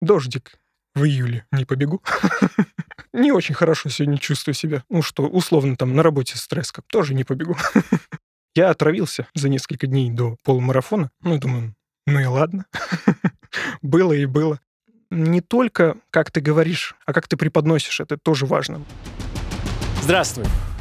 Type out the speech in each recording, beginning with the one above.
Дождик в июле не побегу. Не очень хорошо сегодня чувствую себя. Ну что, условно там на работе стресс, как тоже не побегу. Я отравился за несколько дней до полумарафона. Ну, думаю, ну и ладно. Было и было. Не только, как ты говоришь, а как ты преподносишь, это тоже важно. Здравствуй.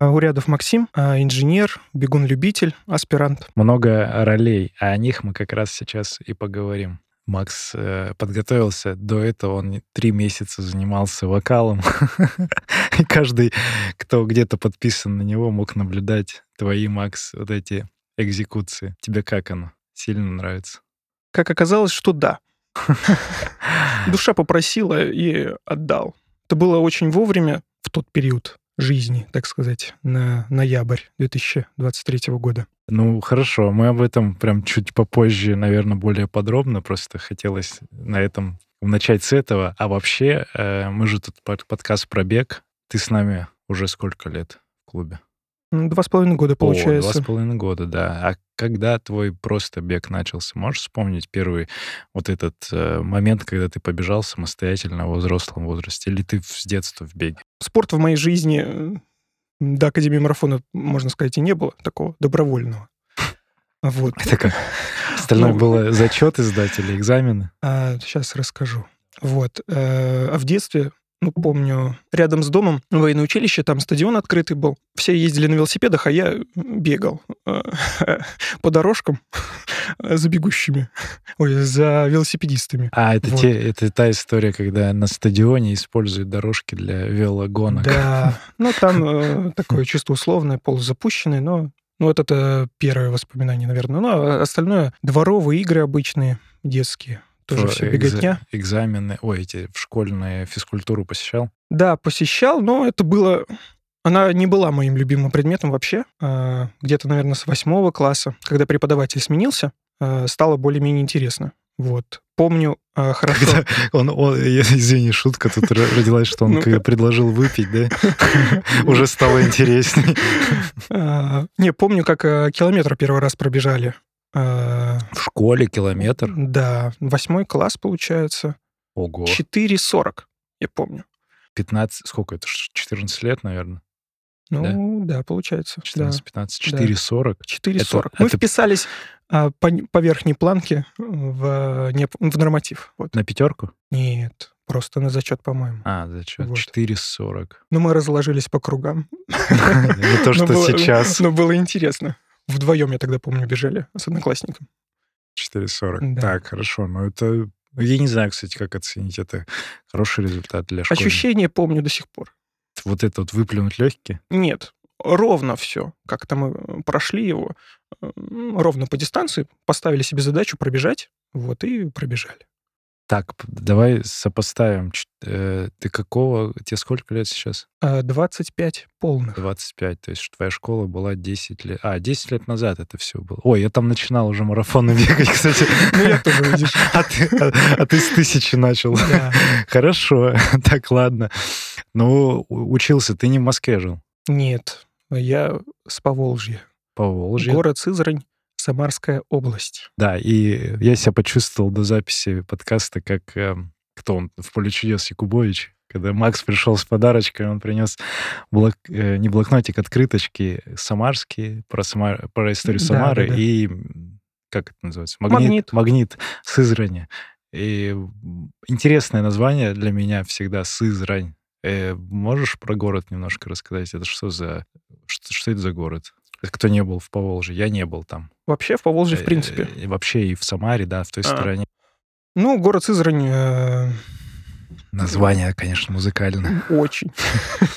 Урядов Максим, а, инженер, бегун-любитель, аспирант. Много ролей, а о них мы как раз сейчас и поговорим. Макс э, подготовился. До этого он три месяца занимался вокалом. И каждый, кто где-то подписан на него, мог наблюдать твои, Макс, вот эти экзекуции. Тебе как оно? Сильно нравится? Как оказалось, что да. Душа попросила и отдал. Это было очень вовремя в тот период жизни, так сказать, на ноябрь 2023 года. Ну, хорошо, мы об этом прям чуть попозже, наверное, более подробно. Просто хотелось на этом начать с этого. А вообще, э, мы же тут подкаст про бег. Ты с нами уже сколько лет в клубе? Два с половиной года, получается. О, два с половиной года, да. А когда твой просто бег начался? Можешь вспомнить первый вот этот э, момент, когда ты побежал самостоятельно во взрослом возрасте? Или ты с детства в беге? Спорт в моей жизни э, до Академии марафона, можно сказать, и не было такого добровольного. Вот. Это как? Остальное ну, было зачеты сдать или экзамены? А, сейчас расскажу. Вот. Э, а в детстве ну, помню, рядом с домом военное училище, там стадион открытый был. Все ездили на велосипедах, а я бегал э, по дорожкам за бегущими, ой, за велосипедистами. А, это, вот. те, это та история, когда на стадионе используют дорожки для велогонок. Да, ну там э, такое чисто условное, полузапущенное, но ну, вот это первое воспоминание, наверное. Ну, а остальное — дворовые игры обычные, детские тоже все беготня. Экзамены, ой, эти в школьную физкультуру посещал? Да, посещал, но это было... Она не была моим любимым предметом вообще. А, где-то, наверное, с восьмого класса, когда преподаватель сменился, а, стало более-менее интересно. Вот. Помню а, хорошо. Когда он, он, извини, шутка тут родилась, что он ну предложил выпить, да? Уже стало интересней. Не, помню, как километр первый раз пробежали. А, в школе километр? Да, восьмой класс получается. Ого. 4,40, я помню. 15, сколько это, 14 лет, наверное? Ну, да, да получается. 14, 15, 4,40. 4,40. Мы это... вписались а, по, по верхней планке в, не, в норматив. Вот. На пятерку? Нет, просто на зачет, по-моему. А, зачет. Вот. 4,40. Ну, мы разложились по кругам. Не то, что сейчас. Но было интересно. Вдвоем, я тогда помню, бежали с одноклассником. 4.40. Да. Так, хорошо. Но это... Я не знаю, кстати, как оценить. Это хороший результат для школы. Ощущение помню до сих пор. Вот это вот выплюнуть легкие? Нет. Ровно все. Как-то мы э, прошли его ровно по дистанции, поставили себе задачу пробежать, вот, и пробежали. Так, давай сопоставим. Э, ты какого? Тебе сколько лет сейчас? 25 а, полных. 25, то есть твоя школа была 10 лет. А, 10 лет назад это все было. Ой, я там начинал уже марафоны бегать, кстати. Ну, я тоже, видишь. А ты, а, а ты с тысячи начал. Хорошо, так, ладно. Ну, учился, ты не в Москве жил? Нет, я с Поволжья. Поволжье. Город Сызрань. Самарская область. Да, и я себя почувствовал до записи подкаста, как э, кто он, в поле чудес Якубович, когда Макс пришел с подарочкой, он принес блок, э, не блокнотик, открыточки самарские про, Самар, про историю Самары да, да, да. и как это называется? Магнит. Магнит, Магнит Сызрани. И интересное название для меня всегда Сызрань. Э, можешь про город немножко рассказать? Это что за... Что, что это за город? Кто не был в Поволжье? Я не был там. Вообще в Поволжье, в принципе. И вообще и в Самаре, да, в той а. стороне. Ну, город Сызрань... Э... Название, конечно, музыкальное. Очень.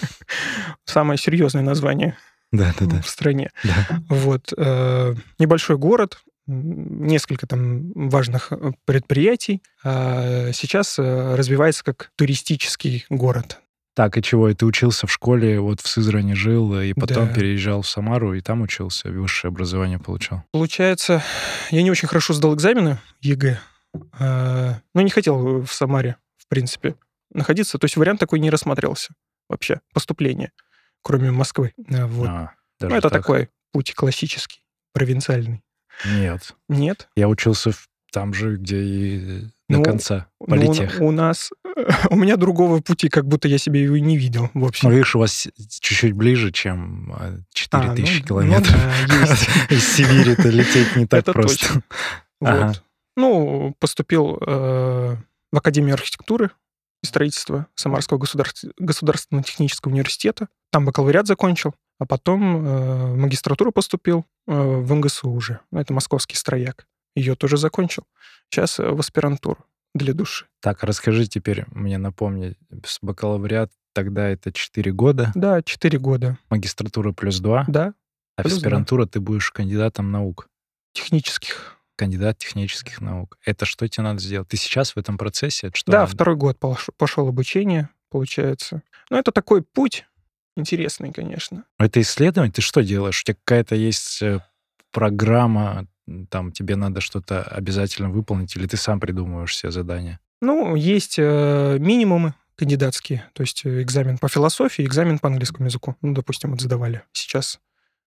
Самое серьезное название да, да, да. в стране. Да. Вот. Э, небольшой город, несколько там важных э, предприятий. А сейчас э, развивается как туристический город. Так, и чего? И ты учился в школе, вот в Сызрани жил, и потом Да. переезжал в Самару, и там учился, высшее образование получал. Получается, я не очень хорошо сдал экзамены ЕГЭ, а, но не хотел в Самаре, в принципе, находиться. То есть вариант такой не рассматривался вообще, поступление, кроме Москвы. А, Вот. А, Ну, это так? такой путь классический, провинциальный. Нет. Нет? Я учился в- там же, где и до Ну, конца. Ну, Политех. у, у нас... У меня другого пути, как будто я себе его и не видел Ну, вовсе. видишь, у вас чуть-чуть ближе, чем а, 4000 А, ну- ну километров. да, есть. Из Сибири-то лететь не так Это просто. точно. Ага. Вот. Ну, поступил э, в Академию архитектуры и строительства Самарского государств- государственного технического университета. Там бакалавриат закончил, а потом э, в магистратуру поступил э, в МГСУ уже. Ну, это московский строяк. Ее тоже закончил. Сейчас в аспирантуру для души. Так, расскажи теперь, мне напомни, с бакалавриат тогда это 4 года, Да, 4 года. магистратура плюс 2, Да, а плюс аспирантура ты будешь кандидатом наук, технических. кандидат технических наук. Это что тебе надо сделать? Ты сейчас в этом процессе? Это что да, надо? второй год пош- пошел обучение, получается. Но это такой путь интересный, конечно. Это исследование? Ты что делаешь? У тебя какая-то есть э, программа, там тебе надо что-то обязательно выполнить, или ты сам придумываешь себе задания? Ну, есть э, минимумы кандидатские, то есть э, экзамен по философии, экзамен по английскому языку. Ну, допустим, вот сдавали сейчас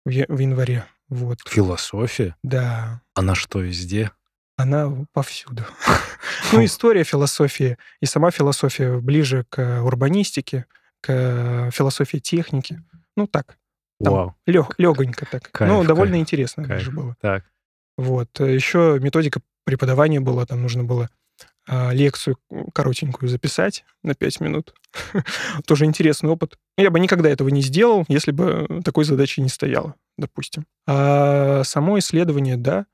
в, я- в январе. Вот, Философия? да, Она что, везде? она повсюду. Ну, история философии и сама философия ближе к урбанистике, к философии техники. Ну, так, Там Вау. легонько так. Кайф, ну, довольно кайф, интересно кайф. даже было. Так. Вот. Еще методика преподавания была, там нужно было а, лекцию коротенькую записать на 5 минут. Тоже интересный опыт. Я бы никогда этого не сделал, если бы такой задачи не стояло, допустим. А само исследование, да,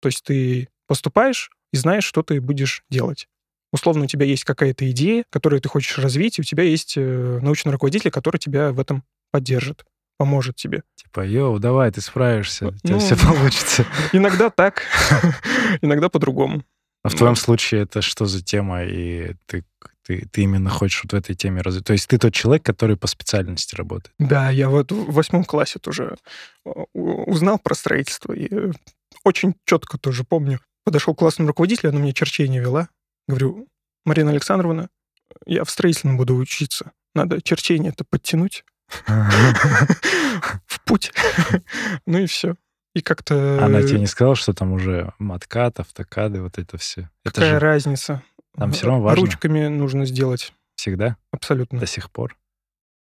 то есть ты поступаешь и знаешь, что ты будешь делать. Условно, у тебя есть какая-то идея, которую ты хочешь развить, и у тебя есть э, научный руководитель, который тебя в этом поддержит, поможет тебе. Типа, йоу, давай, ты справишься, у тебя Ну, все получится. Иногда так, иногда по-другому. А в твоем случае это что за тема, и ты, ты, ты именно хочешь вот в этой теме развить? То есть ты тот человек, который по специальности работает? Да, я вот в восьмом классе тоже э, узнал про строительство и очень четко тоже помню. Подошел к классному руководителю, она мне черчение вела. Говорю, Марина Александровна, я в строительном буду учиться. Надо черчение это подтянуть в путь. Ну и все. И как-то... Она тебе не сказала, что там уже маткат, автокады, вот это все? Это Какая же разница? там всё равно важно. Ручками нужно сделать. всегда, Абсолютно. до сих пор.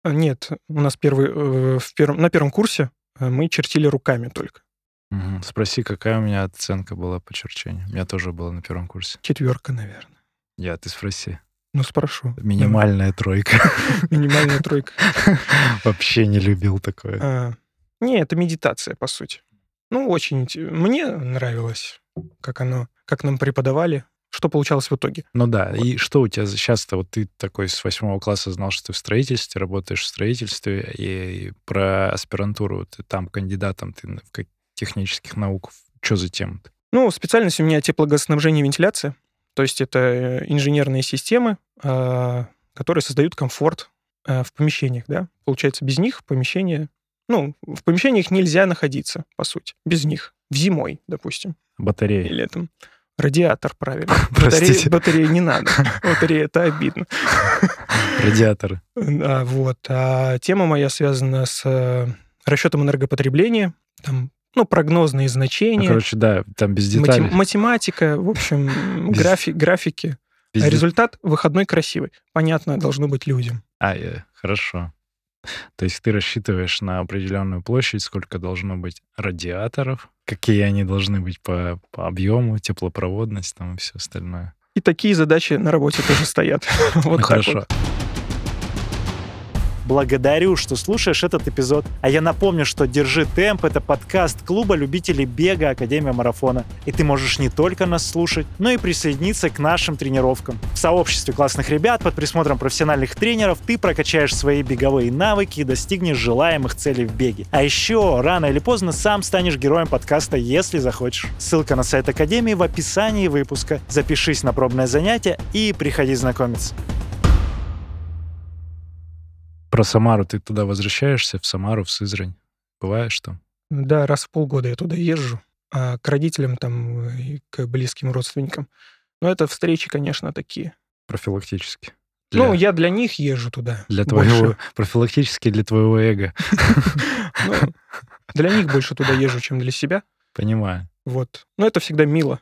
А, Нет, у нас первый, э, в первом, на первом курсе э, мы чертили руками только. Мгм. Спроси, какая у меня оценка была по черчению. У меня тоже было на первом курсе. Четверка, наверное. Я, ты спроси. Ну, спрошу. Минимальная тройка. Минимальная тройка. Вообще не любил такое. А, Не, это медитация, по сути. Ну, очень... Мне нравилось, как оно, как нам преподавали, что получалось в итоге. Ну да, и что у тебя сейчас-то? Вот ты такой с восьмого класса знал, что ты в строительстве, работаешь в строительстве, и про аспирантуру ты там кандидатом, ты в технических наук. Что за тема-то? Ну, специальность у меня теплогазоснабжение и вентиляция. То есть это э, инженерные системы, а, которые создают комфорт а, в помещениях, да. Получается, без них помещение... Ну, в помещениях нельзя находиться, по сути. Без них. В зимой, допустим. Батареи. Или там радиатор, правильно. Простите. Батареи, батареи не надо. Батареи — это обидно. Радиаторы. Вот. А тема моя связана с э, расчетом энергопотребления. Там, ну, прогнозные Ну, значения, короче, да, там без деталей. математика, в общем, графи- графики. без результат выходной красивый. Понятно, должно быть людям. А, э, хорошо. То есть ты рассчитываешь на определенную площадь, сколько должно быть радиаторов, какие они должны быть по, по объему, теплопроводность там и все остальное. И такие задачи на работе тоже стоят. Вот Ну, хорошо. Благодарю, что слушаешь этот эпизод. А я напомню, что «Держи темп» — это подкаст клуба любителей бега Академия Марафона. И ты можешь не только нас слушать, но и присоединиться к нашим тренировкам. В сообществе классных ребят под присмотром профессиональных тренеров ты прокачаешь свои беговые навыки и достигнешь желаемых целей в беге. А еще рано или поздно сам станешь героем подкаста, если захочешь. Ссылка на сайт Академии в описании выпуска. Запишись на пробное занятие и приходи знакомиться. Про Самару ты туда возвращаешься, в Самару, в Сызрань? Бываешь там? Да, раз в полгода я туда езжу. А к родителям там и к близким родственникам. Но это встречи, конечно, такие. Профилактически. Ну, я для них езжу туда. Для больше. твоего... Профилактически для твоего эго. Ну, для них больше туда езжу, чем для себя. Понимаю. Вот. Но это всегда мило.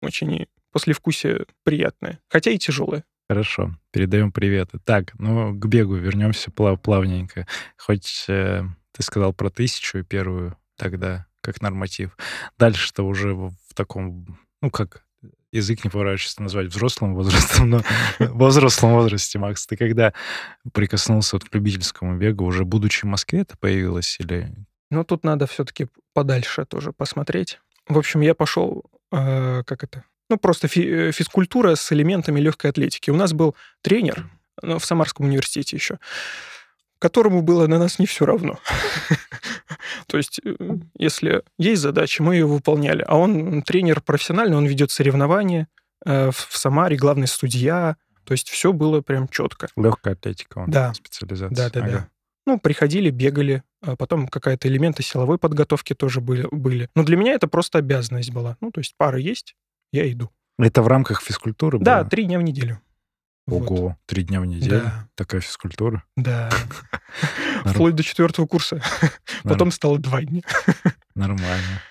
Очень послевкусие приятное. Хотя и тяжелое. Хорошо, передаем приветы. Так, ну к бегу вернемся плав плавненько. Хоть э, ты сказал про тысячу и первую тогда как норматив. Дальше-то уже в, в таком, ну как язык не поворачивается назвать взрослым возрастом, но во взрослом возрасте, Макс, ты когда прикоснулся вот к любительскому бегу, уже будучи в Москве это появилось или... Но тут надо все-таки подальше тоже посмотреть. В общем, я пошел, э, как это, ну, просто фи- э, физкультура с элементами легкой атлетики. У нас был тренер ну, в Самарском университете еще, которому было на нас не все равно. То есть, э, если есть задача, мы ее выполняли. А он тренер профессиональный, он ведет соревнования э, в Самаре, главный судья. То есть все было прям четко. Легкая атлетика, он Да. специализация. Да, да, Ага. да. Ну, приходили, бегали, а потом какая-то элементы силовой подготовки тоже были, были. Но для меня это просто обязанность была. Ну, то есть пара есть, я иду. Это в рамках физкультуры Да, было? три дня в неделю. Вот. Ого, три дня в неделю? Да. Такая физкультура? Да. Вплоть до четвертого курса. Потом стало два дня. Нормально.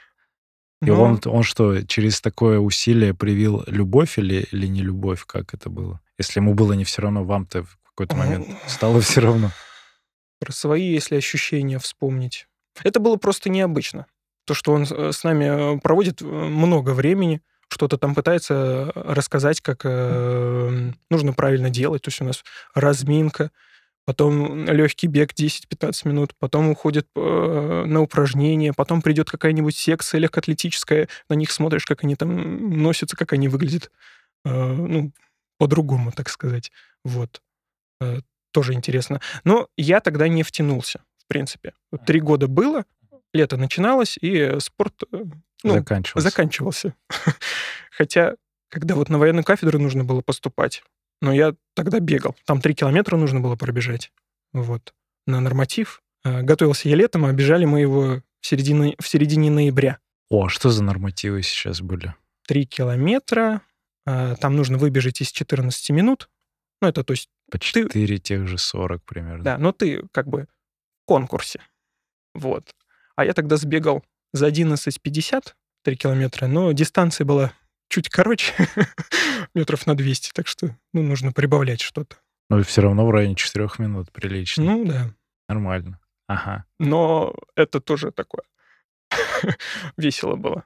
И Но он, он что, через такое усилие привил любовь или, или не любовь? Как это было? Если ему было не все равно, вам-то в какой-то момент стало все равно. Про свои, если ощущения вспомнить. Это было просто необычно. То, что он э, с нами э, проводит э, много времени, что-то там пытается э, рассказать, как э, нужно правильно делать. То есть у нас разминка, потом легкий бег 10-15 минут, потом уходит э, на упражнения, потом придет какая-нибудь секция легкоатлетическая, на них смотришь, как они там носятся, как они выглядят, э, ну, по-другому, так сказать. Вот. Э, тоже интересно. Но я тогда не втянулся, в принципе. Три года было, лето начиналось, и спорт э, ну, Заканчивался. заканчивался. Хотя, когда вот на военную кафедру нужно было поступать, но я тогда бегал. Там три километра нужно было пробежать. Вот. На норматив. Э, Готовился я летом, а бежали мы его в середине, в середине ноября. О, а что за нормативы сейчас были? Три километра. э, Там нужно выбежать из 14 минут. Ну, это то есть, По 4 тех же 40 примерно. да, но ты как бы в конкурсе. Вот. А я тогда сбегал за 11.50 3 километра, но дистанция была чуть короче, метров на 200, так что ну, нужно прибавлять что-то. Но все равно в районе 4 минут прилично. Ну да. Нормально. Ага. Но это тоже такое весело было.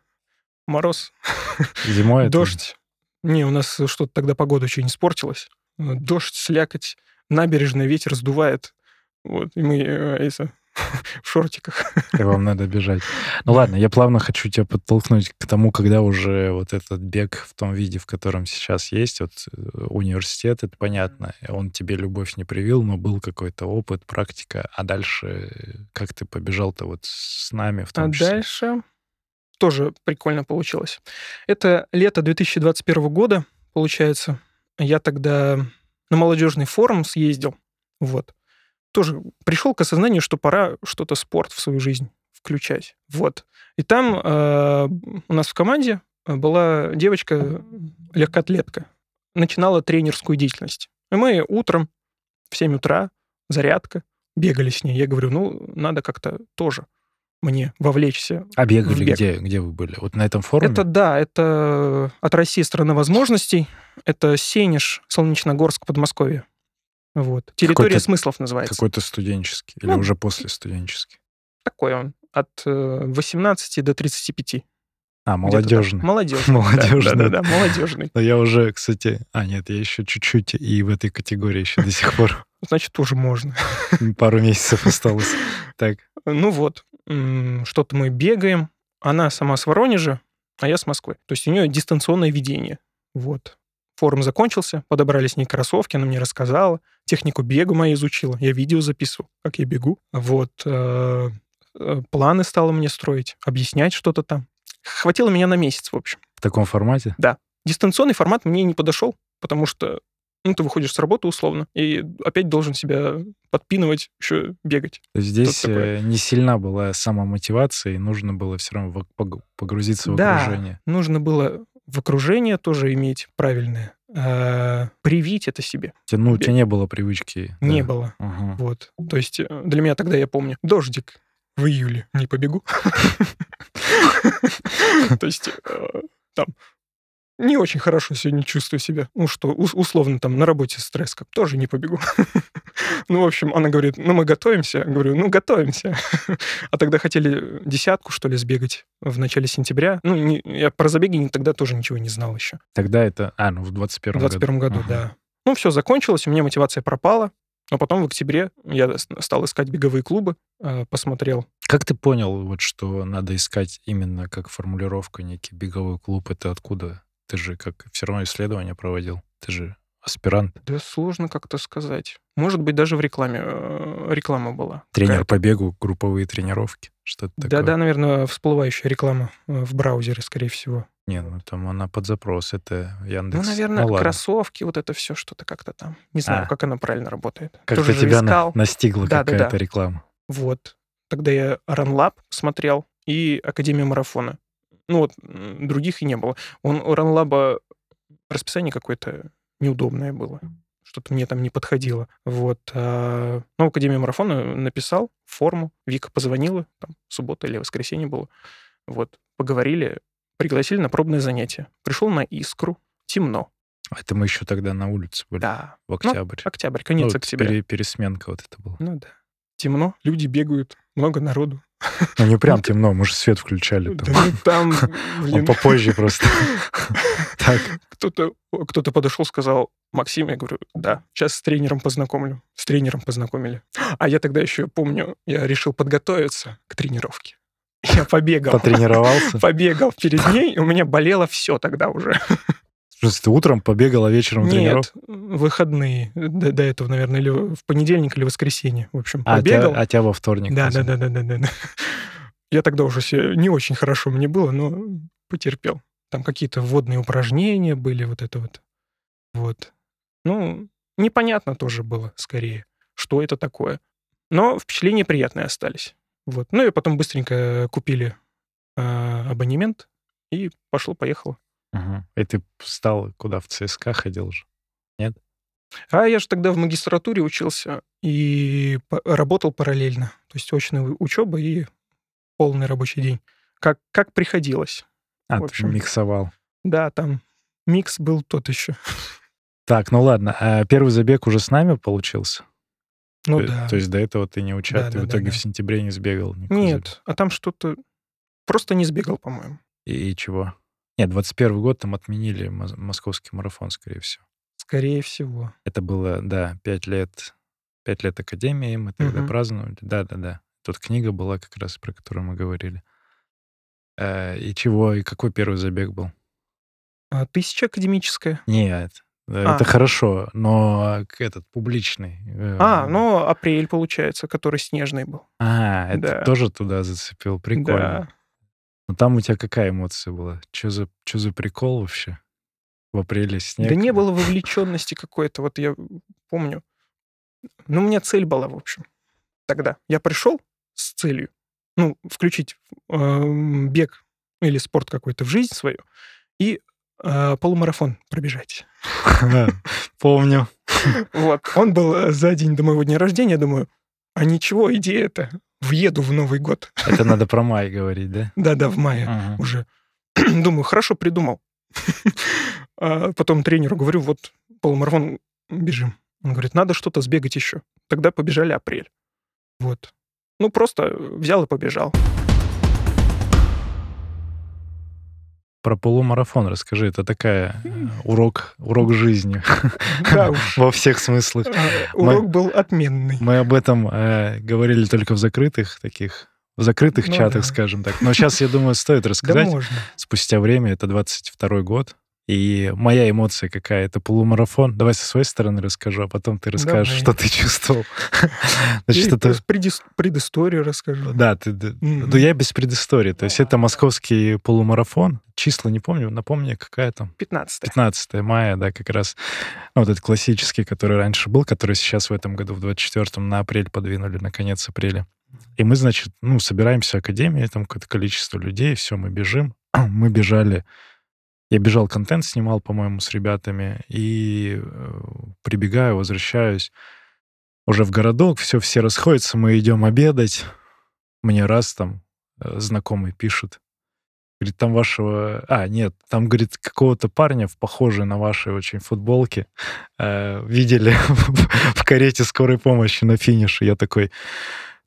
Мороз, Зимой это- дождь. Не, у нас что-то тогда погода очень испортилась. Дождь, слякоть, набережная, ветер сдувает. Вот, и мы э, это, в шортиках. И вам надо бежать. Ну ладно, я плавно хочу тебя подтолкнуть к тому, когда уже вот этот бег в том виде, в котором сейчас есть, вот э, университет, это понятно, он тебе любовь не привил, но был какой-то опыт, практика, а дальше э, как ты побежал-то вот с нами в А том числе? дальше тоже прикольно получилось. Это лето 2021 года, получается. Я тогда на молодежный форум съездил. Вот. Тоже пришел к осознанию, что пора что-то спорт в свою жизнь включать. Вот. И там э, у нас в команде была девочка, легкоатлетка. Начинала тренерскую деятельность. И мы утром в 7 утра, зарядка, бегали с ней. Я говорю, ну, надо как-то тоже мне вовлечься. А бегали бег. где? Где вы были? Вот на этом форуме? Это да, это от России страна возможностей. Это Сенеж, Солнечногорск, Подмосковье. Вот. Территория Какой-то- смыслов называется. Какой-то студенческий или Ну, уже после студенческий? Такой он. От э, 18 до 35. А, молодежный. Молодежный. Молодежный. Да, да, да, молодежный. Но я уже, кстати... А, нет, я еще чуть-чуть и в этой категории еще до сих пор. значит, тоже можно. Пару месяцев осталось. Так. Ну вот, что-то мы бегаем. Она сама с Воронежа, а я с Москвы. То есть у нее дистанционное ведение. Вот. Форум закончился, подобрали с ней кроссовки, она мне рассказала. Технику бега моя изучила. Я видео записывал, как я бегу. Вот. э, э, Планы стала мне строить, объяснять что-то там. Хватило меня на месяц, в общем. В таком формате? Дистанционный формат мне не подошел, потому что ну, ты выходишь с работы условно, и опять должен себя подпинывать, еще бегать. То есть здесь э, не сильна была сама мотивация, и нужно было все равно погрузиться в Да. окружение. Нужно было в окружение тоже иметь правильное. А, привить это себе. Ну, у тебя не было привычки. Не да. было. Ага. Вот. То есть э, для меня тогда, я помню, дождик в июле, не побегу. То есть э, там не очень хорошо сегодня чувствую себя. Ну что, ус- условно там на работе стресс, как тоже не побегу. Ну, в общем, она говорит, ну, мы готовимся. Я говорю, ну, готовимся. А тогда хотели десятку, что ли, сбегать в начале сентября. Ну, не- я про забеги тогда тоже ничего не знал еще. Тогда это... А, ну, в 21 В 21 году, Ага. да. Ну, все закончилось, у меня мотивация пропала. А потом в октябре я стал искать беговые клубы, э, посмотрел. Как ты понял, вот, что надо искать именно как формулировка некий беговой клуб? Это откуда? Ты же как все равно исследование проводил. Ты же аспирант. Да сложно как-то сказать. Может быть, даже в рекламе э, реклама была. Тренер по бегу, групповые тренировки. Что-то такое. Да-да, наверное, всплывающая реклама э, в браузере, скорее всего. Не, ну там она под запрос. Это Яндекс. Ну, наверное, ладно. кроссовки, вот это все что-то как-то там. Не знаю, А. как она правильно работает. Как-то Тоже же тебя на- настигла Да-да-да. какая-то реклама. Вот. Тогда я RunLab смотрел и Академию марафона. Ну вот, других и не было. Он, у RunLab расписание какое-то неудобное было. Что-то мне там не подходило. Вот. а, Ну, в Академию марафона написал форму. Вика позвонила. Там суббота или воскресенье было. Вот. Поговорили. Пригласили на пробное занятие. Пришел на Искру. Темно. Это мы еще тогда на улице были, Да. в октябрь. Октябрь, Ну, конец вот октября. пере- пересменка вот это была. Ну да. Темно. Люди бегают. Много народу. Ну, не прям темно, мы же свет включали. Да Там. ну там, Он блин, попозже просто. Так. кто-то кто подошел, сказал, Максим, я говорю, да, сейчас с тренером познакомлю. С тренером познакомили. А я тогда еще помню, я решил подготовиться к тренировке. Я побегал. Потренировался. Побегал перед ней, и у меня болело все тогда уже. В смысле, ты утром побегал, а вечером тренировку? Нет, выходные. До, до этого, наверное, или в понедельник, или воскресенье. В общем, А тебя, побегал. а тебя во вторник. Да, да, да, да, да, да, да. Я тогда уже се- не очень хорошо мне было, но потерпел. Там какие-то водные упражнения были, вот это вот. Вот. Ну, непонятно тоже было, скорее, что это такое. Но впечатления приятные остались. Вот. Ну и потом быстренько купили а, абонемент и пошло-поехало. Мгм. И ты стал куда, в ЦСКА ходил же? А я же тогда в магистратуре учился и работал параллельно. То есть очная учеба и полный рабочий день. Как, как приходилось. А, В ты общем. миксовал. Да, там микс был тот еще. Так, ну ладно. А первый забег уже с нами получился? Ну то, да. То есть до этого ты не участвовал, Да, ты в да, да, итоге да. в сентябре не сбегал? Нет, а там что-то... Просто не сбегал, по-моему. забег? И, и чего? Нет, 21 год там отменили мос- московский марафон, скорее всего. Скорее всего. Это было, да, пять лет, пять лет Академии мы тогда Мгм. праздновали. Да-да-да. Тут книга была как раз, про которую мы говорили. Э, и чего, и какой первый забег был? А тысяча академическая. Нет, э, А. это хорошо, но к- этот публичный. э, А, ну, апрель, получается, который снежный был. А, это да. тоже туда зацепил. Прикольно. Да. Ну там у тебя какая эмоция была? Что за, чё за прикол вообще? В апреле снег? Да не было вовлеченности какой-то. Вот я помню. Ну, у меня цель была, в общем. Тогда я пришел с целью, ну, включить эм, бег или спорт какой-то в жизнь свою и э, полумарафон пробежать. Помню. Вот. Он был э, за день до моего дня рождения. Я думаю, а ничего, идея-то. Въеду в Новый год. Это надо про май говорить, да? Да-да, в мае Ага. уже. Думаю, хорошо придумал. А потом тренеру говорю, вот полумарафон бежим. Он говорит, надо что-то сбегать еще. Тогда побежали апрель. Вот. Ну, просто взял и побежал. Про полумарафон расскажи. Это такая э, урок, урок жизни Да во всех смыслах. А, Урок был отменный. Мы об этом э, говорили только в закрытых таких, в закрытых Ну чатах, да. скажем так. Но сейчас, я думаю, стоит Да рассказать. можно. Спустя время, это 22 год, и моя эмоция какая? Это полумарафон. Давай со своей стороны расскажу, а потом ты расскажешь, Давай. что ты чувствовал. И Значит, это... предысторию расскажу. Да, ты, ну я без предыстории. То есть это московский полумарафон. Числа не помню, напомни, какая там. 15 15 мая, да, как раз. Ну, вот этот классический, который раньше был, который сейчас в этом году, в 24-м, на апрель подвинули, на конец апреля. И мы, значит, ну, собираемся в академии, там какое-то количество людей, все, мы бежим. мы бежали, я бежал, контент снимал, по-моему, с ребятами, и э, прибегаю, возвращаюсь уже в городок, все, все расходятся, мы идем обедать. Мне раз там э, знакомый пишет, Говорит, там вашего... А, нет, там, говорит, какого-то парня в похожей на вашей очень футболке э, видели в карете скорой помощи на финише. Я такой,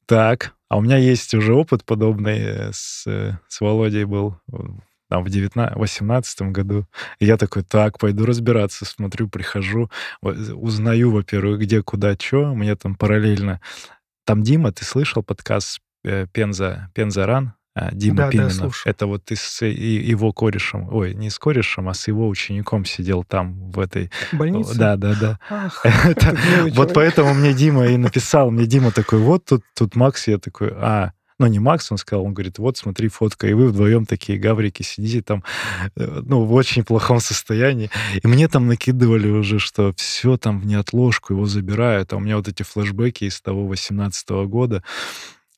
так, а у меня есть уже опыт подобный э, с, с Володей был там в 19, 18 году. И я такой, так, пойду разбираться, смотрю, прихожу, узнаю, во-первых, где, куда, что. Мне там параллельно... Там Дима, ты слышал подкаст э, Пенза, Пенза Ран? А, Дима Да, да, Пименов. слушал. Это вот ты с его корешем, ой, не с корешем, а с его учеником сидел там, в этой... Больница? Да, да, да. Ах, Это- вот человек. поэтому мне Дима и написал. Мне Дима такой, вот тут, тут Макс, я такой, а, ну не Макс, он сказал, он говорит, вот смотри, фотка, и вы вдвоем такие гаврики сидите там, э, ну, в очень плохом состоянии. И мне там накидывали уже, что все там в неотложку, его забирают, а у меня вот эти флешбеки из того 18 года.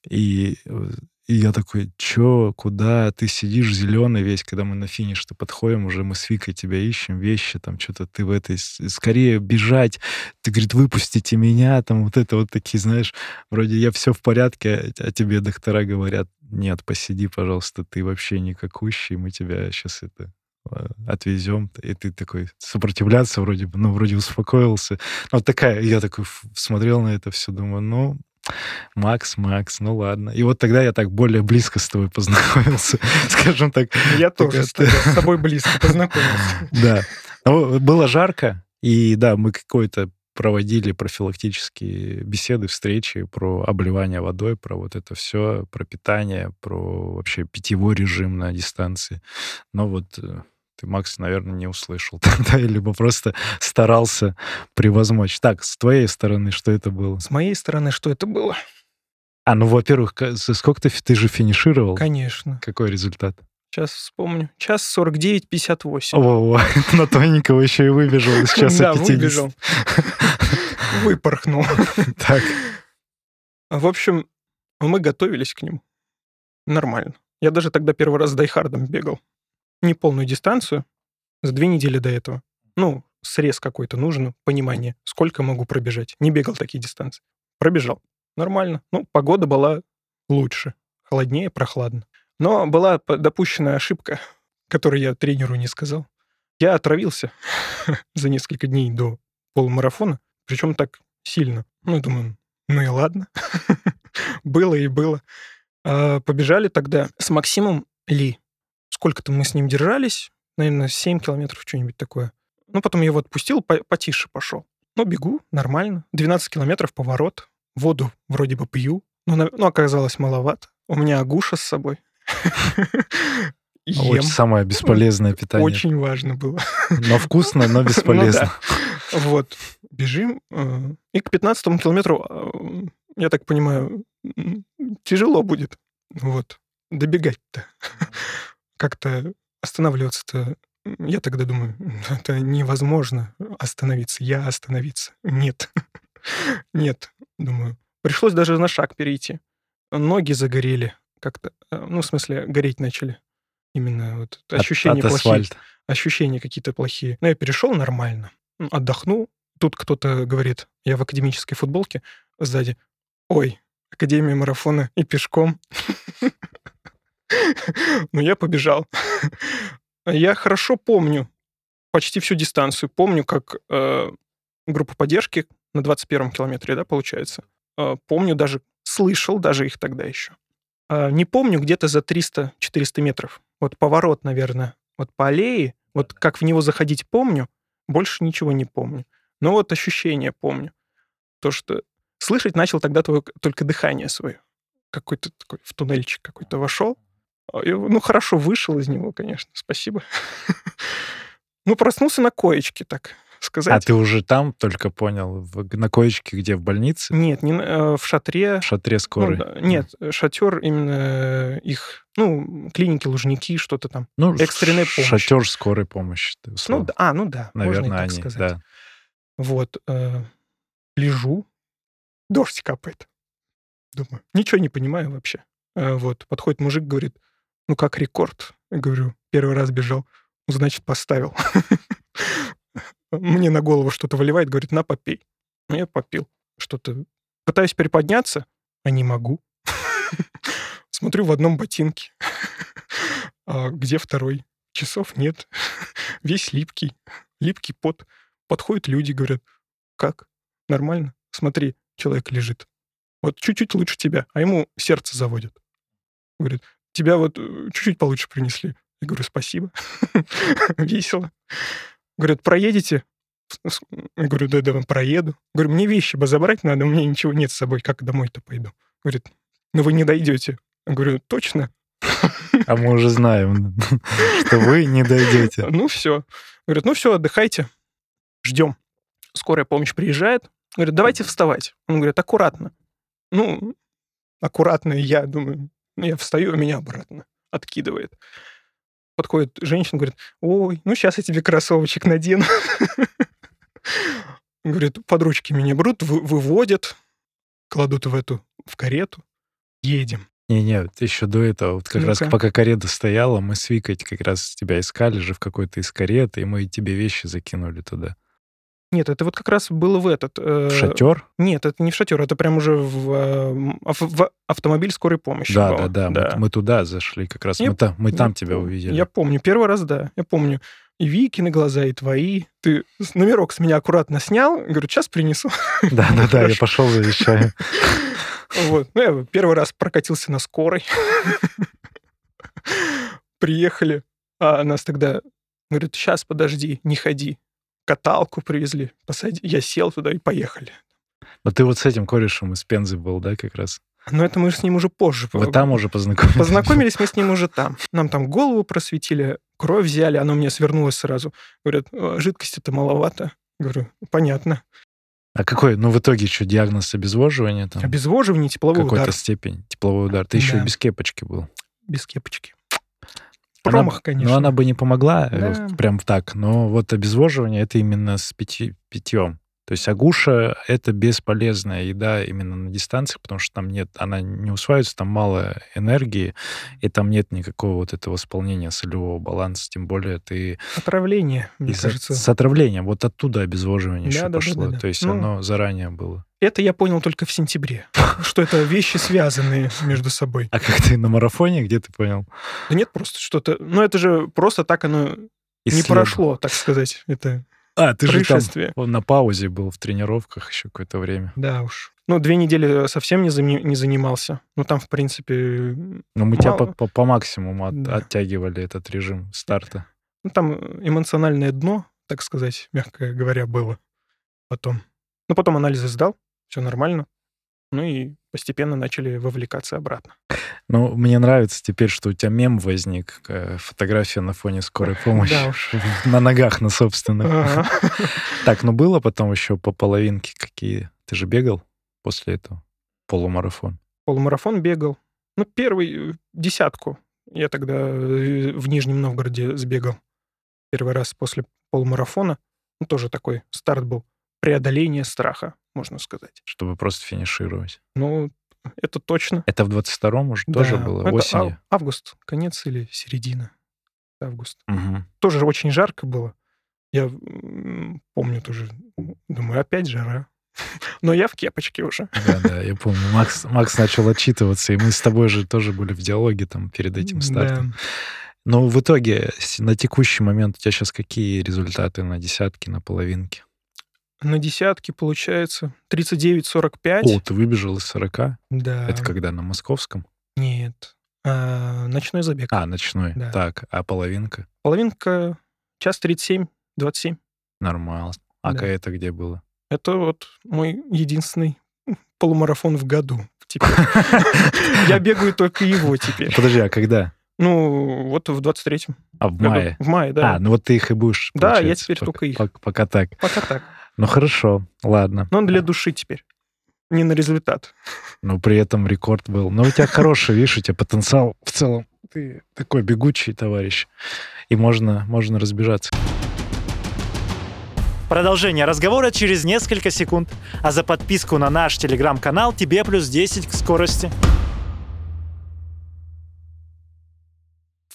И, э, и я такой, чё, куда? Ты сидишь зеленый весь, когда мы на финиш-то подходим, уже мы с Викой тебя ищем, вещи, там что-то ты в этой... Скорее бежать, ты, говорит, выпустите меня, там вот это вот такие, знаешь, вроде я все в порядке, а тебе доктора говорят, нет, посиди, пожалуйста, ты вообще никакущий, мы тебя сейчас это э, отвезем, и ты такой сопротивляться вроде бы, ну, вроде успокоился. Ну, Вот такая, я такой смотрел на это все, думаю, ну, Макс, Макс, ну ладно. И вот тогда я так более близко с тобой познакомился, скажем так. Я тоже с тобой- близко познакомился. Да. Ну, было жарко, и да, мы какой-то проводили профилактические беседы, встречи про обливание водой, про вот это все, про питание, про вообще питьевой режим на дистанции. Но вот э, ты, Макс, наверное, не услышал тогда, либо просто старался превозмочь. Так, с твоей стороны, что это было? С моей стороны, что это было? А, ну, во-первых, сколько ты, ты же финишировал? Конечно. Какой результат? Сейчас вспомню. Час 49-58. О, на тоненького еще и выбежал из часа Да, 50. выбежал. Выпорхнул. Так, В общем, мы готовились к нему. Нормально. Я даже тогда первый раз с Дайхардом бегал. Не полную дистанцию, за две недели до этого. Ну, срез какой-то нужен, понимание, сколько могу пробежать. Не бегал такие дистанции. Пробежал. Нормально. Ну, погода была лучше. Холоднее, прохладно. Но была допущена ошибка, которую я тренеру не сказал. Я отравился за несколько дней до полумарафона, причем так сильно. Ну, я думаю, ну и ладно. было и было. А, побежали тогда с Максимом Ли. Сколько-то мы с ним держались, наверное, 7 километров, что-нибудь такое. Ну, потом я его отпустил, по- потише пошел. Ну, бегу, нормально. 12 километров поворот. Воду вроде бы пью, но, но оказалось маловато. У меня агуша с собой. Ем. очень самое бесполезное питание. Очень важно было. Но вкусно, но бесполезно. Ну Вот. Бежим. э, И к 15 километру, э, я так понимаю, тяжело будет. Вот. Добегать-то. Как-то останавливаться-то... Я тогда думаю, это невозможно остановиться. Я остановиться. Нет. Нет, думаю. Пришлось даже на шаг перейти. Ноги загорели как-то. э, Ну, в смысле, гореть начали. Именно вот От- ощущения от плохие асфальта. ощущения какие-то плохие. Но я перешел нормально, отдохнул. Тут кто-то говорит, я в академической футболке сзади. Ой, Академия марафона и пешком. Ну, я побежал. Я хорошо помню почти всю дистанцию. Помню, как э, группа поддержки на 21 километре, да, получается. Э, помню даже, слышал даже их тогда еще. А, не помню, где-то за 300-400 метров. Вот поворот, наверное, Вот по аллее, вот как в него заходить помню, больше ничего не помню. Но вот ощущение помню. То, что слышать начал тогда только, только дыхание свое. Какой-то такой в туннельчик какой-то вошел. А, ну, хорошо вышел из него, конечно, спасибо. Ну, проснулся на коечке, так сказать. А ты уже там только понял, в, на коечке, где в больнице? Нет, не э, в шатре. В шатре Ну, скорой. да, нет, шатер именно их, ну, клиники, Лужники, что-то там. Ну, экстренная помощь. Шатер скорой помощи, ты Ну, да, а, ну да, Наверное, можно и так они, сказать. да. Вот, э, лежу, дождь капает. Думаю, ничего не понимаю вообще. Э, вот, подходит мужик, говорит, ну как рекорд? Я говорю, первый раз бежал, «Ну, значит, поставил. Мне на голову что-то выливает, говорит, на, попей. Ну, я попил. Что-то пытаюсь приподняться, а не могу. Смотрю в одном ботинке. А где второй? Часов нет. Весь липкий. Липкий пот. Подходят люди, говорят, как? Нормально? Смотри, человек лежит. Вот чуть-чуть лучше тебя, а ему сердце заводит. Говорит, тебя вот э, чуть-чуть получше принесли. Я говорю, спасибо. Весело. Говорят, проедете? Я говорю, да, да, проеду. Говорю, мне вещи бы забрать надо, у меня ничего нет с собой, как домой-то пойду? Говорит, ну вы не дойдете. Я говорю, точно? А мы уже знаем, что вы не дойдете. Ну все. Говорят, ну все, отдыхайте. Ждем. Скорая помощь приезжает. Говорят, давайте вставать. Он говорит, аккуратно. Ну, аккуратно, я думаю, я встаю, а меня обратно откидывает. Подходит женщина, говорит, ой, ну сейчас я тебе кроссовочек надену. Говорит, под ручки меня берут, вы- выводят, кладут в эту, в карету, едем. Не-не, еще до этого, вот как раз пока карета стояла, мы с Викой как раз тебя искали же в какой-то из карет, и мы тебе вещи закинули туда. Нет, это вот как раз было в этот... э, В шатер? Нет, это не в шатер, это прям уже в, э, ав- в автомобиль скорой помощи. Да, было. да, да, Мы, мы туда зашли как раз. Я мы, та- мы там Я тебя увидели. Я помню, первый раз, да, я помню. И Викины глаза, и твои. Ты номерок с меня аккуратно снял. Говорю, сейчас принесу. Да, да, да, я пошел за вещами. Вот. Ну, я первый раз прокатился на скорой. Приехали. А нас тогда говорят, сейчас, подожди, не ходи. Каталку привезли, посади. Я сел туда и поехали. Но ты вот с этим корешем из Пензы был, да, как раз? Но это мы с ним уже позже. Вы там уже познакомились? Познакомились мы с ним уже там. Нам там голову просветили, кровь взяли, оно мне свернулось сразу. Говорят, «Э, жидкости-то маловато. Говорю, понятно. А какой, ну, в итоге что, диагноз обезвоживания там? Обезвоживание, тепловой Какой-то удар степень, тепловой удар. Ты еще и Да. без кепочки был. без кепочки. Она- Промах, конечно. Ну, она бы не помогла э, Да. прям так, но вот обезвоживание это именно с пяти, питьем. То есть агуша — это бесполезная еда именно на дистанциях, потому что там нет, она не усваивается, там мало энергии, и там нет никакого вот этого восполнения солевого баланса, тем более ты Отравление, мне кажется. с отравлением, вот оттуда обезвоживание еще Да-да-да-да-да. пошло. То есть Ну, оно заранее было. Это я понял только в сентябре, что это вещи связанные между собой. А как ты на марафоне, где ты понял? Да нет, просто что-то... Ну, это же просто так оно не прошло, так сказать. Это А, ты же там он на паузе был в тренировках еще какое-то время. Да уж. Ну, две недели совсем не, зами- не занимался. Ну, там, в принципе, Но мы тебя Мало. по, по- по максимуму от- Да. оттягивали этот режим старта. ну, там эмоциональное дно, так сказать, мягко говоря, было потом. Ну, потом анализы сдал, все нормально. Ну и постепенно начали вовлекаться обратно. Ну, мне нравится теперь, что у тебя мем возник, э, фотография на фоне скорой помощи. Да уж. На ногах, на собственных. Так, ну было потом еще по половинке какие? Ты же бегал после этого? Полумарафон. Полумарафон бегал. Ну, первый э, десятку. Я тогда э, в Нижнем Новгороде сбегал. Первый раз после полумарафона. Ну, тоже такой старт был. Преодоление страха, можно сказать. Чтобы просто финишировать. Ну, это точно. Это в 22-м уже тоже Да, было? это Осенью? ав- август, конец или середина. Август. Мгм. Тоже очень жарко было. Я помню тоже. Думаю, опять жара. Но я в кепочке уже. Да, да, я помню. Макс, Макс начал отчитываться, и мы с тобой же тоже были в диалоге там перед этим стартом. Да. Но в итоге на текущий момент у тебя сейчас какие результаты на десятки, на половинке? На десятке получается 39-45. О, ты выбежал из 40? Да. Это когда, на московском? Нет. А, ночной забег. А, ночной. Да. Так, а половинка? Половинка час 37, 27. Нормально. А Да. это где было? Это вот мой единственный полумарафон в году. теперь. Я бегаю только его теперь. Подожди, а когда? Ну, вот в 23-м А в мае? В мае, да. А, ну вот ты их и будешь. Да, я теперь только их. пок- Пока так. Пока так. Ну хорошо, ладно. Но он для души теперь. Не на результат. Но при этом рекорд был. Но у тебя хороший, видишь, у тебя потенциал в целом. Ты такой бегучий товарищ. И можно, можно разбежаться. Продолжение разговора через несколько секунд. А за подписку на наш телеграм-канал тебе плюс 10 к скорости.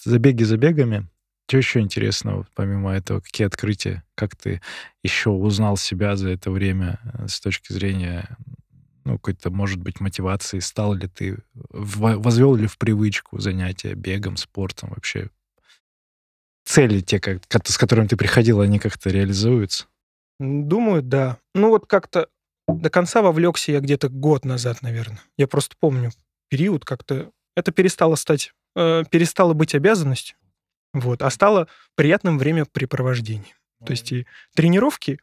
Забеги забегами. Что еще интересного, помимо этого? Какие открытия? Как ты еще узнал себя за это время э, с точки зрения ну, какой-то, может быть, мотивации? Стал ли ты, возвел ли в привычку занятия бегом, спортом вообще? Цели те, как, с которыми ты приходил, они как-то реализуются? Думаю, да. Ну вот как-то до конца вовлекся я где-то год назад, наверное. Я просто помню период как-то... Это перестало стать... э, перестало быть обязанностью, вот, а стало приятным времяпрепровождением. То есть и тренировки...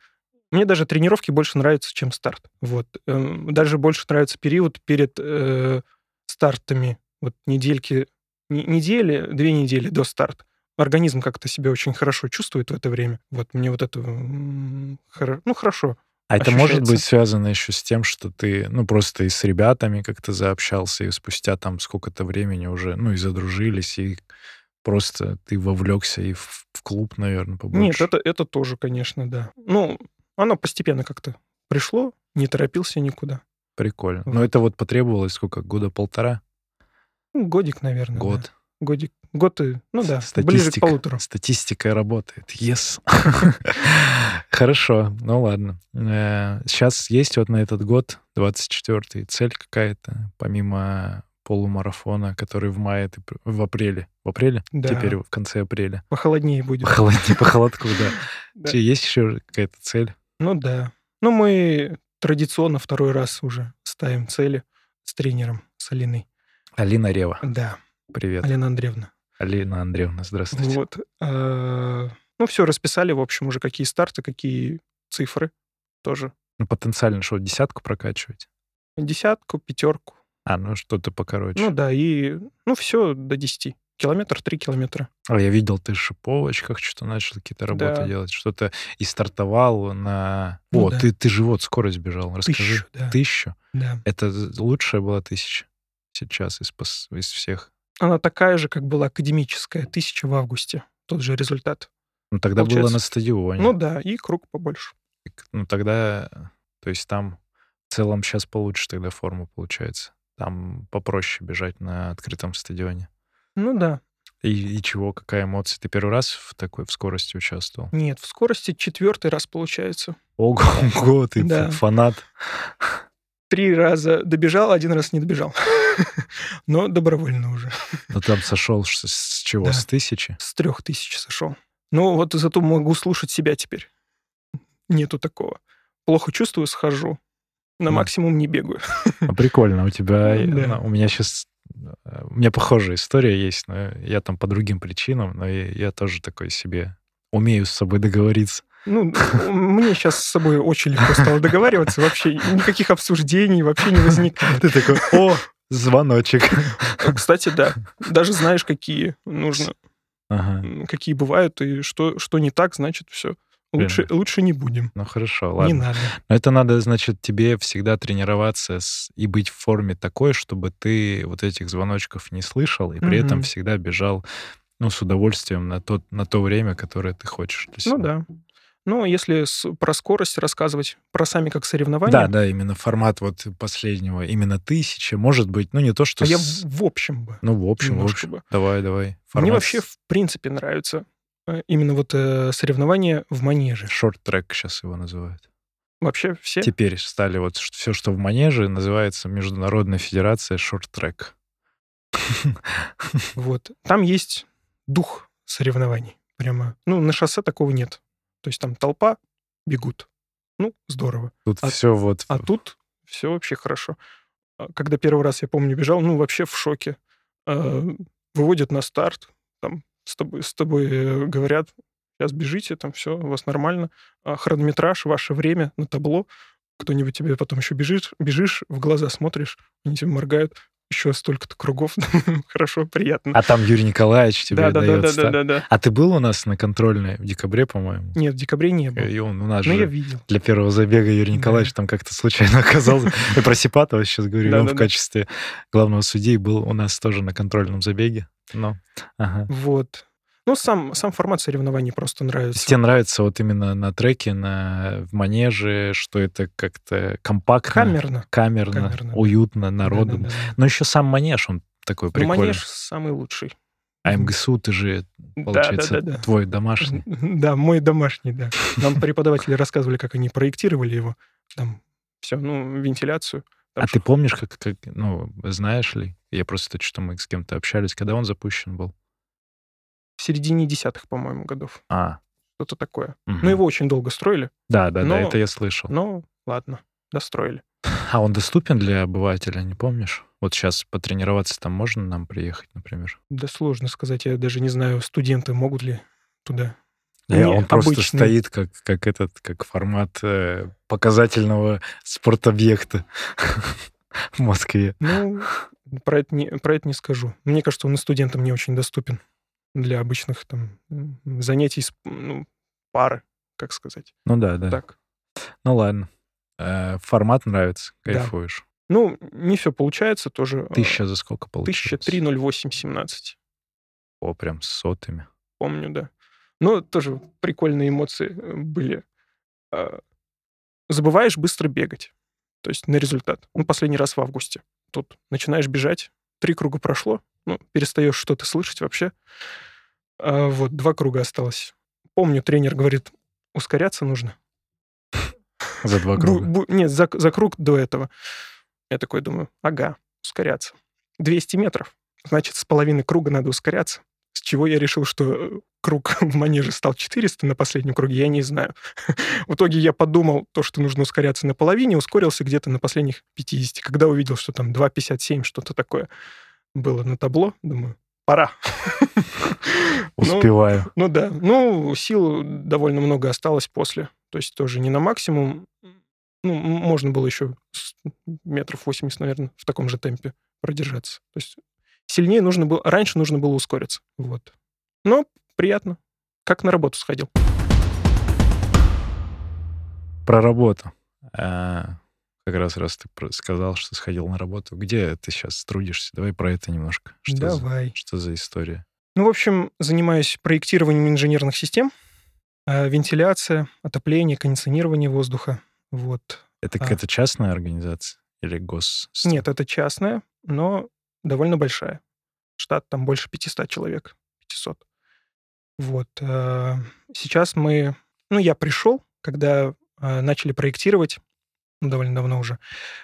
Мне даже тренировки больше нравятся, чем старт. Вот. Эм, Даже больше нравится период перед э, стартами. Вот недельки... не- Недели, две недели до старта. Организм как-то себя очень хорошо чувствует в это время. Вот мне вот это... хоро- Ну, хорошо. А это может ощущается. быть связано еще с тем, что ты, ну, просто и с ребятами как-то заобщался, и спустя там сколько-то времени уже, ну, и задружились, и просто ты вовлекся и в, в клуб, наверное, побольше. Нет, это, это тоже, конечно, да. Ну, оно постепенно как-то пришло, не торопился никуда. Прикольно. Вот. Но это вот потребовалось сколько? Года полтора? Ну, годик, наверное. да. Год. Годик. Год и, ну да, Статистика, ближе к полутору. Статистика работает. Yes. Хорошо, ну ладно. Сейчас есть вот на этот год, 24-й, цель какая-то, помимо полумарафона, который в мае, ты в апреле. В апреле? Да. Теперь в конце апреля. Похолоднее будет. Похолоднее, по холодку, да. Да. Есть еще какая-то цель? Ну да. Ну, мы традиционно второй раз уже ставим цели с тренером, с Алиной. Алина Рева. Да, Привет. Алина Андреевна. Алина Андреевна, здравствуйте. Вот. А, Ну, все, расписали, в общем, уже какие старты, какие цифры тоже. Ну, потенциально что, десятку прокачивать? Десятку, пятерку. А, ну что-то покороче. Ну да, и ну все до 10. Километр, три километра. А я видел, ты в шиповочках что-то начал какие-то работы Да. делать, что-то и стартовал на... Ну О, да. ты, ты же вот скорость бежал, расскажи. Тысячу, да. Тысячу? Да. Это лучшая была тысяча сейчас из, из всех. Она такая же, как была академическая. Тысяча в августе. Тот же результат. Ну, тогда было Получается. на стадионе. Ну да, и круг побольше. Ну, тогда, то есть там в целом сейчас получше тогда форма получается. Там попроще бежать на открытом стадионе. Ну да. И, и чего, какая эмоция? Ты первый раз в такой в скорости участвовал? Нет, в скорости четвертый раз получается. Ого, ты Да. фанат. Три раза добежал, один раз не добежал. Но добровольно уже. Ну, там сошел с, с чего? Да. С тысячи? С трех тысяч сошел. Ну вот зато могу слушать себя теперь. Нету такого. Плохо чувствую, схожу. На максимум не бегаю. А прикольно, у тебя, э, ну, у меня сейчас, у меня похожая история есть, но я там по другим причинам, но я, я тоже такой себе умею с собой договориться. Ну, мне сейчас с собой очень легко стало договариваться. Вообще никаких обсуждений вообще не возникает. Ты такой, о, звоночек. Кстати, да. Даже знаешь, какие нужно, Ага, какие бывают, и что, что не так, значит, все. Лучше, лучше не будем. ну хорошо, Не ладно. надо. Но это надо, значит, тебе всегда тренироваться с- и быть в форме такой, чтобы ты вот этих звоночков не слышал, и при этом Мгм. всегда бежал, ну, с удовольствием на, тот, на то время, которое ты хочешь. для Ну себя. да. Ну, если с- про скорость рассказывать, про сами как соревнования, Да, да, именно формат вот последнего, именно тысяча, может быть, ну не то, что... а я с- в, в общем бы. Ну, в общем, в общем. бы. Давай, давай. Мне Формат вообще в принципе нравится именно вот э, соревнования в манеже. Шорт-трек сейчас его называют. Вообще все. Теперь стали вот все, что в манеже, называется Международная Федерация Шорт-трек. Вот. Там есть дух соревнований. Прямо. Ну, на шоссе такого нет. То есть там толпа, бегут. Ну, здорово. Тут А- все вот... А тут все вообще хорошо. А Когда первый раз, я помню, бежал, ну, вообще в шоке. э, выводят на старт, там с тобой, с тобой э, говорят, сейчас бежите, там все, у вас нормально. А хронометраж, ваше время на табло. Кто-нибудь тебе потом еще бежишь, бежишь, в глаза смотришь, они тебе моргают, еще столько-то кругов. Хорошо, приятно. А там Юрий Николаевич тебе да, да, дает да, да, старт. да, да. А ты был у нас на контрольной в декабре, по-моему? Нет, в декабре не был. И он у нас Но же я видел. для первого забега Юрий Да. Николаевич там как-то случайно оказался. Я про Сипатова сейчас говорю. Он в качестве главного судьи был у нас тоже на контрольном забеге. Ну, ага. Вот. Ну, сам, сам формат соревнований просто нравится. тебе нравится вот именно на треке, на, в манеже, что это как-то компактно, Камерно. камерно, Камерно, да. уютно, народом. Да-да-да. Но еще сам манеж, он такой Ну, прикольный. манеж самый лучший. А МГСУ ты же, получается, Да-да-да. твой домашний. Да, мой домашний, да. Нам преподаватели рассказывали, как они проектировали его. Там все, ну, вентиляцию. Там А ты помнишь, как, как, ну, знаешь ли? Я просто что мы с кем-то общались, когда он запущен был. в середине десятых, по-моему, годов. А, Что-то такое. мгм. Ну, его очень долго строили, Да, да, да, но- это я слышал. но ладно, достроили. А он доступен для обывателя, не помнишь? Вот сейчас потренироваться там можно нам приехать, например? Да сложно сказать, я даже не знаю, студенты могут ли туда. Не, он просто обычные. стоит как, как этот, как формат э, показательного спортобъекта в Москве. Ну, про это, не, про это не скажу. Мне кажется, он и студентам не очень доступен для обычных там занятий, ну, пары, как сказать. Ну да, да. Так. Ну ладно. Э, формат нравится, Да. кайфуешь. Ну, не все получается тоже. э, Тысяча за сколько получилось? 1003.08.17. О, прям с сотыми. Помню, да. Но тоже прикольные эмоции э, были. А, Забываешь быстро бегать. То есть на результат. Ну, последний раз в августе. Тут начинаешь бежать, три круга прошло, ну, перестаешь что-то слышать вообще. А вот, два круга осталось. Помню, тренер говорит, ускоряться нужно. За два Бу- круга. бу- нет, за, за круг до этого. Я такой думаю, ага, ускоряться. 200 метров. Значит, с половины круга надо ускоряться. С чего я решил, что э, круг в манеже стал 400 на последнем круге, я не знаю. В итоге я подумал, то, что нужно ускоряться на половине, ускорился где-то на последних 50. Когда увидел, что там 2,57, что-то такое было на табло, думаю, пора. Ну, Успеваю. ну да, ну сил довольно много осталось после, то есть тоже не на максимум. Ну, можно было еще метров 80, наверное, в таком же темпе продержаться. То есть сильнее нужно было, раньше нужно было ускориться, вот. Но приятно, как на работу сходил. Про работу. А, как раз раз ты сказал, что сходил на работу. Где ты сейчас трудишься? Давай про это немножко. Что, за, Давай. что за история? Ну, в общем, занимаюсь проектированием инженерных систем, э, вентиляция, отопление, кондиционирование воздуха, вот. Это А. какая-то частная организация или гос? Нет, это частная, но довольно большая. Штат там больше 500 человек, 500. Вот. э, Сейчас мы... Ну, я пришел, когда э, начали проектировать, ну, довольно давно уже,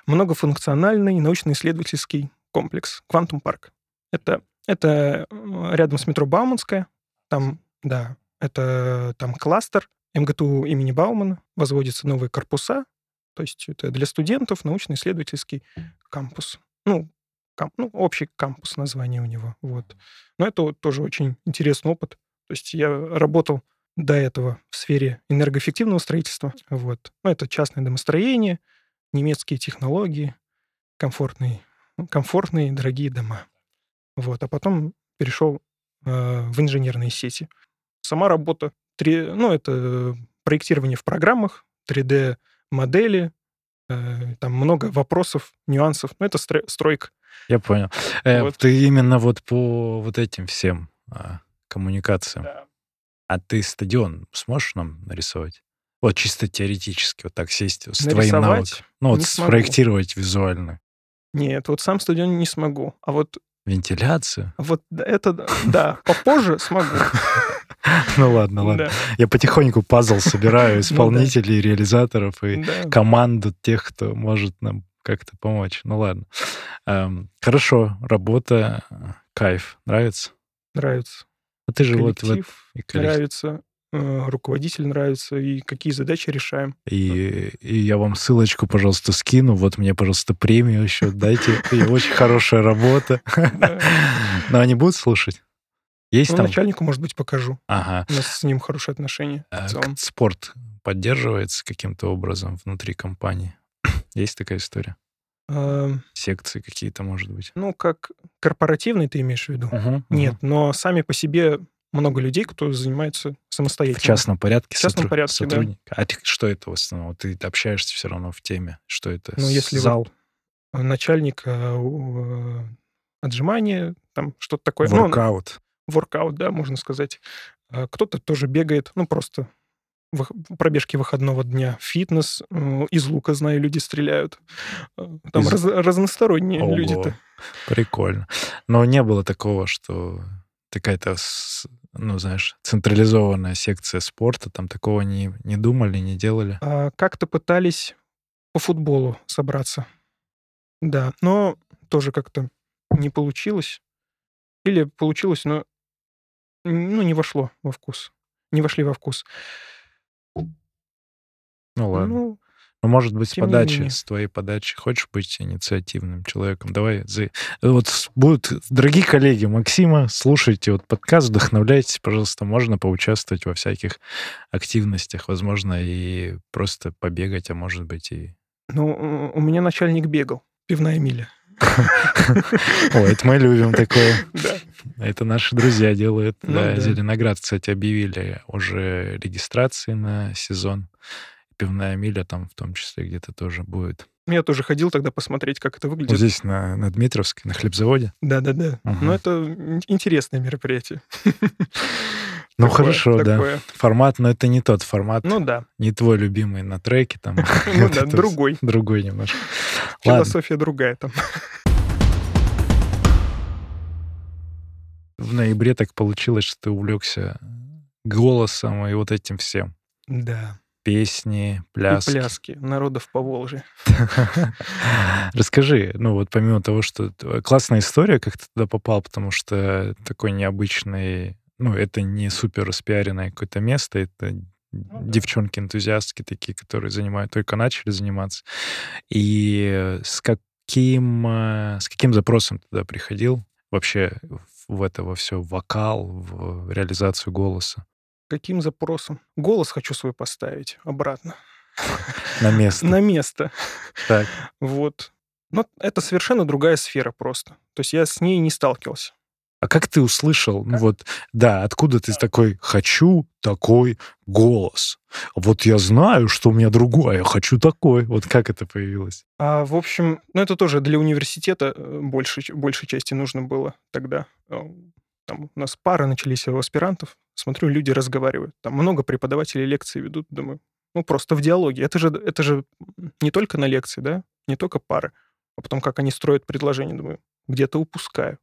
многофункциональный научно-исследовательский комплекс «Квантум Парк». Это, это рядом с метро Бауманская. Там, да, это там кластер МГТУ имени Баумана. Возводятся новые корпуса. То есть это для студентов научно-исследовательский кампус. Ну, кам- ну, общий кампус название у него. Вот. Но это тоже очень интересный опыт. То есть я работал до этого в сфере энергоэффективного строительства. Вот. Ну, это частное домостроение, немецкие технологии, комфортные, ну, комфортные дорогие дома. Вот. А потом перешел э, в инженерные сети. Сама работа, три, ну, это проектирование в программах, 3D-модели, э, там много вопросов, нюансов. Ну, это стро- стройка. Я понял. Э, Вот. Ты именно вот по вот этим всем а, коммуникациям. А ты стадион сможешь нам нарисовать? Вот чисто теоретически, вот так сесть с твоим навыком. Нарисовать Ну, вот смогу. спроектировать визуально. Нет, вот сам стадион не смогу. А вот, Вентиляцию? вот это, да, да, попозже смогу. Ну ладно, ладно. Да, Я потихоньку пазл собираю исполнителей, реализаторов и да. команду тех, кто может нам как-то помочь. Ну ладно. Эм, Хорошо, работа, кайф. Нравится? Нравится. А ты же вот и коллектив. нравится. э, руководитель нравится и какие задачи решаем. И, и я вам ссылочку, пожалуйста, скину. Вот мне, пожалуйста, премию еще дайте. И очень хорошая работа. Но они будут слушать? Есть Ну, там? начальнику, может быть, покажу. Ага. У нас с ним хорошие отношения в А Спорт поддерживается каким-то образом внутри компании? Есть такая история? А, Секции какие-то, может быть? Ну, как корпоративный ты имеешь в виду? Мгм, Нет, мгм. но сами по себе много людей, кто занимается В самостоятельно. частном порядке? В частном сотру- порядке, да. сотрудник? А ты- что это в основном? Ты общаешься все равно в теме. Что это? Ну, если Зал? вот начальник э, э, отжимания, там что-то такое. Ну, Воркаут? Воркаут, да, можно сказать. А Кто-то тоже бегает, ну, просто пробежки выходного дня, фитнес, э, из лука, знаю, люди стреляют. Э, Там Из- раз- разносторонние Ого, люди-то. Прикольно. Но не было такого, что какая-то, с- ну, знаешь, централизованная секция спорта, там такого не, не думали, не делали. А Как-то пытались по футболу собраться. Да, но тоже как-то не получилось. Или получилось, но ну, не вошло во вкус. Не вошли во вкус. Ну ладно. Ну, Ну, может быть, с подачи, с твоей подачи. Хочешь быть инициативным человеком? Давай. за- Вот будут, дорогие коллеги Максима, слушайте вот подкаст, вдохновляйтесь, пожалуйста. Можно поучаствовать во всяких активностях, возможно, и просто побегать, а может быть и... ну, у меня начальник бегал. Пивная миля. О, это мы любим такое. Это наши друзья делают. Ну да. Зеленоград, кстати, объявили уже регистрации на сезон. Пивная миля там в том числе где-то тоже будет. Я тоже ходил тогда посмотреть, как это Вот выглядит. здесь на, на Дмитровской, на хлебзаводе. Да-да-да. Мгм. Но это ин- интересное мероприятие. Ну, Такое- хорошо, да. такое. Формат, но это не тот формат, Ну да. не твой любимый на треке там. Ну да, другой. Другой немножко. Философия другая там. в ноябре так получилось, что ты увлекся голосом и вот этим всем. Да. Песни, И пляски. пляски народов по Волжье. Расскажи, ну вот помимо того, что классная история, как ты туда попал, потому что такой необычный, ну это не супер распиаренное какое-то место, это да. девчонки-энтузиастки такие, которые занимают, только начали заниматься. И с каким, э, с каким запросом туда приходил вообще в это во все, вокал, в реализацию голоса Каким запросом? Голос хочу свой поставить обратно. на место? На место. Так. Вот. Но это совершенно другая сфера просто. То есть я с ней не сталкивался. А как ты услышал, ну вот, да, откуда ты такой «хочу такой голос»? Вот я знаю, что у меня другой, а я хочу такой. Вот как это появилось? А, в общем, ну это тоже для университета э, большей, ч- большей части нужно было тогда. Э, Там у нас пары начались у аспирантов. Смотрю, люди разговаривают. Там много преподавателей лекции ведут. Думаю, ну просто в диалоге. Это же, это же не только на лекции, да? Не только пары. А потом, как они строят предложение, думаю, где-то упускаю.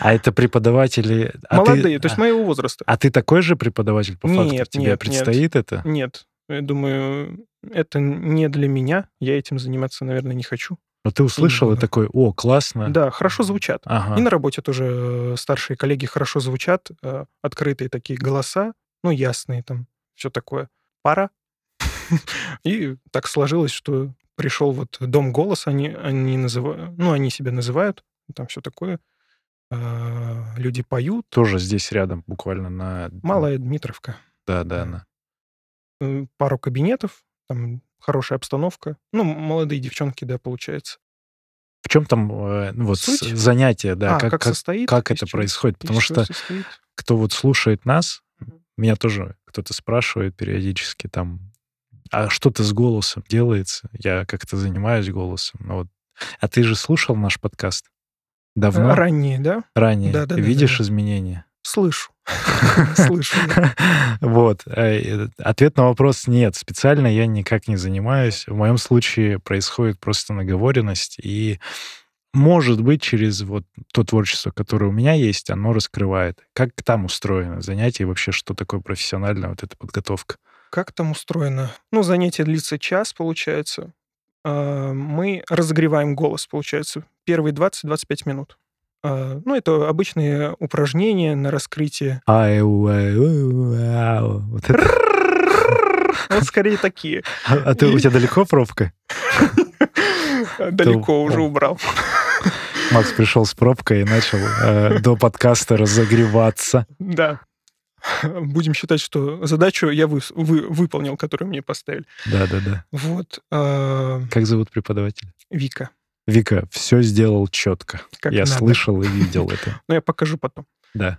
А это преподаватели... а ты- Молодые, то есть а, моего возраста. а ты такой же преподаватель по факту? Нет, Тебе нет, нет. предстоит это? Нет, я думаю, это не для меня. Я этим заниматься, наверное, не хочу. Но ты услышал и такой, о, классно. Да, хорошо звучат. Ага. И на работе тоже э, старшие коллеги хорошо звучат, э, открытые такие голоса, ну, ясные там, все такое. Пара. И так сложилось, что пришел вот Дом голос, они, они называют, ну, они себя называют, там все такое. А, Люди поют. Тоже здесь рядом, буквально на... Малая Дмитровка. Да, да. Э, Пару кабинетов, там хорошая обстановка. Ну, молодые девчонки, да, получается. В чем там э, ну, вот Суть? занятие, да, а, как, как, состоит? как это чего- происходит? Потому что состоит? кто вот слушает нас, меня тоже кто-то спрашивает периодически там, а что-то с голосом делается? Я как-то занимаюсь голосом. Ну, вот. А ты же слушал наш подкаст? Давно? Ранние, да? Ранее? Да-да-да, Видишь да-да. изменения? Слышу. Слышу. да. Вот. э, Ответ на вопрос нет. Специально я никак не занимаюсь. В моем случае происходит просто наговоренность. И, может быть, через вот то творчество, которое у меня есть, оно раскрывает. Как там устроено занятие и вообще, что такое профессиональная вот эта подготовка? Как там устроено? Ну, занятие длится час, получается. А, Мы разогреваем голос, получается, первые 20-25 минут. А, ну, это обычные упражнения на раскрытие. Вот скорее такие. А а ты, у тебя далеко пробка? Далеко уже убрал. Макс пришел с пробкой и начал э, до подкаста разогреваться. Да. Будем считать, что задачу я выс- вы- выполнил, которую мне поставили. Да-да-да. Вот. а, Как зовут преподавателя? Вика. Вика, все сделал четко. Как Я надо. слышал и видел это. Но я покажу потом. Да.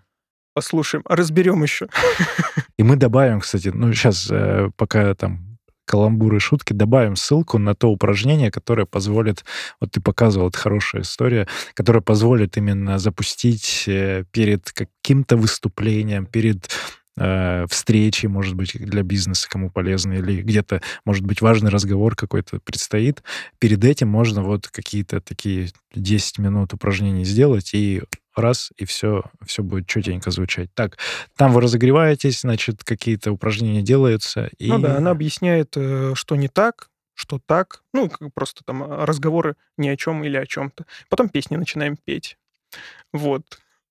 Послушаем. Разберем еще. И мы добавим, кстати, ну, сейчас, пока там каламбуры, шутки, добавим ссылку на то упражнение, которое позволит, вот ты показывал, это хорошая история, которое позволит именно запустить э, перед каким-то выступлением, перед э, встречей, может быть, для бизнеса кому полезно, или где-то, может быть, важный разговор какой-то предстоит. Перед этим можно вот какие-то такие 10 минут упражнений сделать, и раз, и все, все будет четенько звучать. Так, там вы разогреваетесь, значит, какие-то упражнения делаются. И... Ну да, она объясняет, э, что не так, что так. Ну, просто там а, разговоры ни о чем или о чем-то. Потом песни начинаем петь. Вот.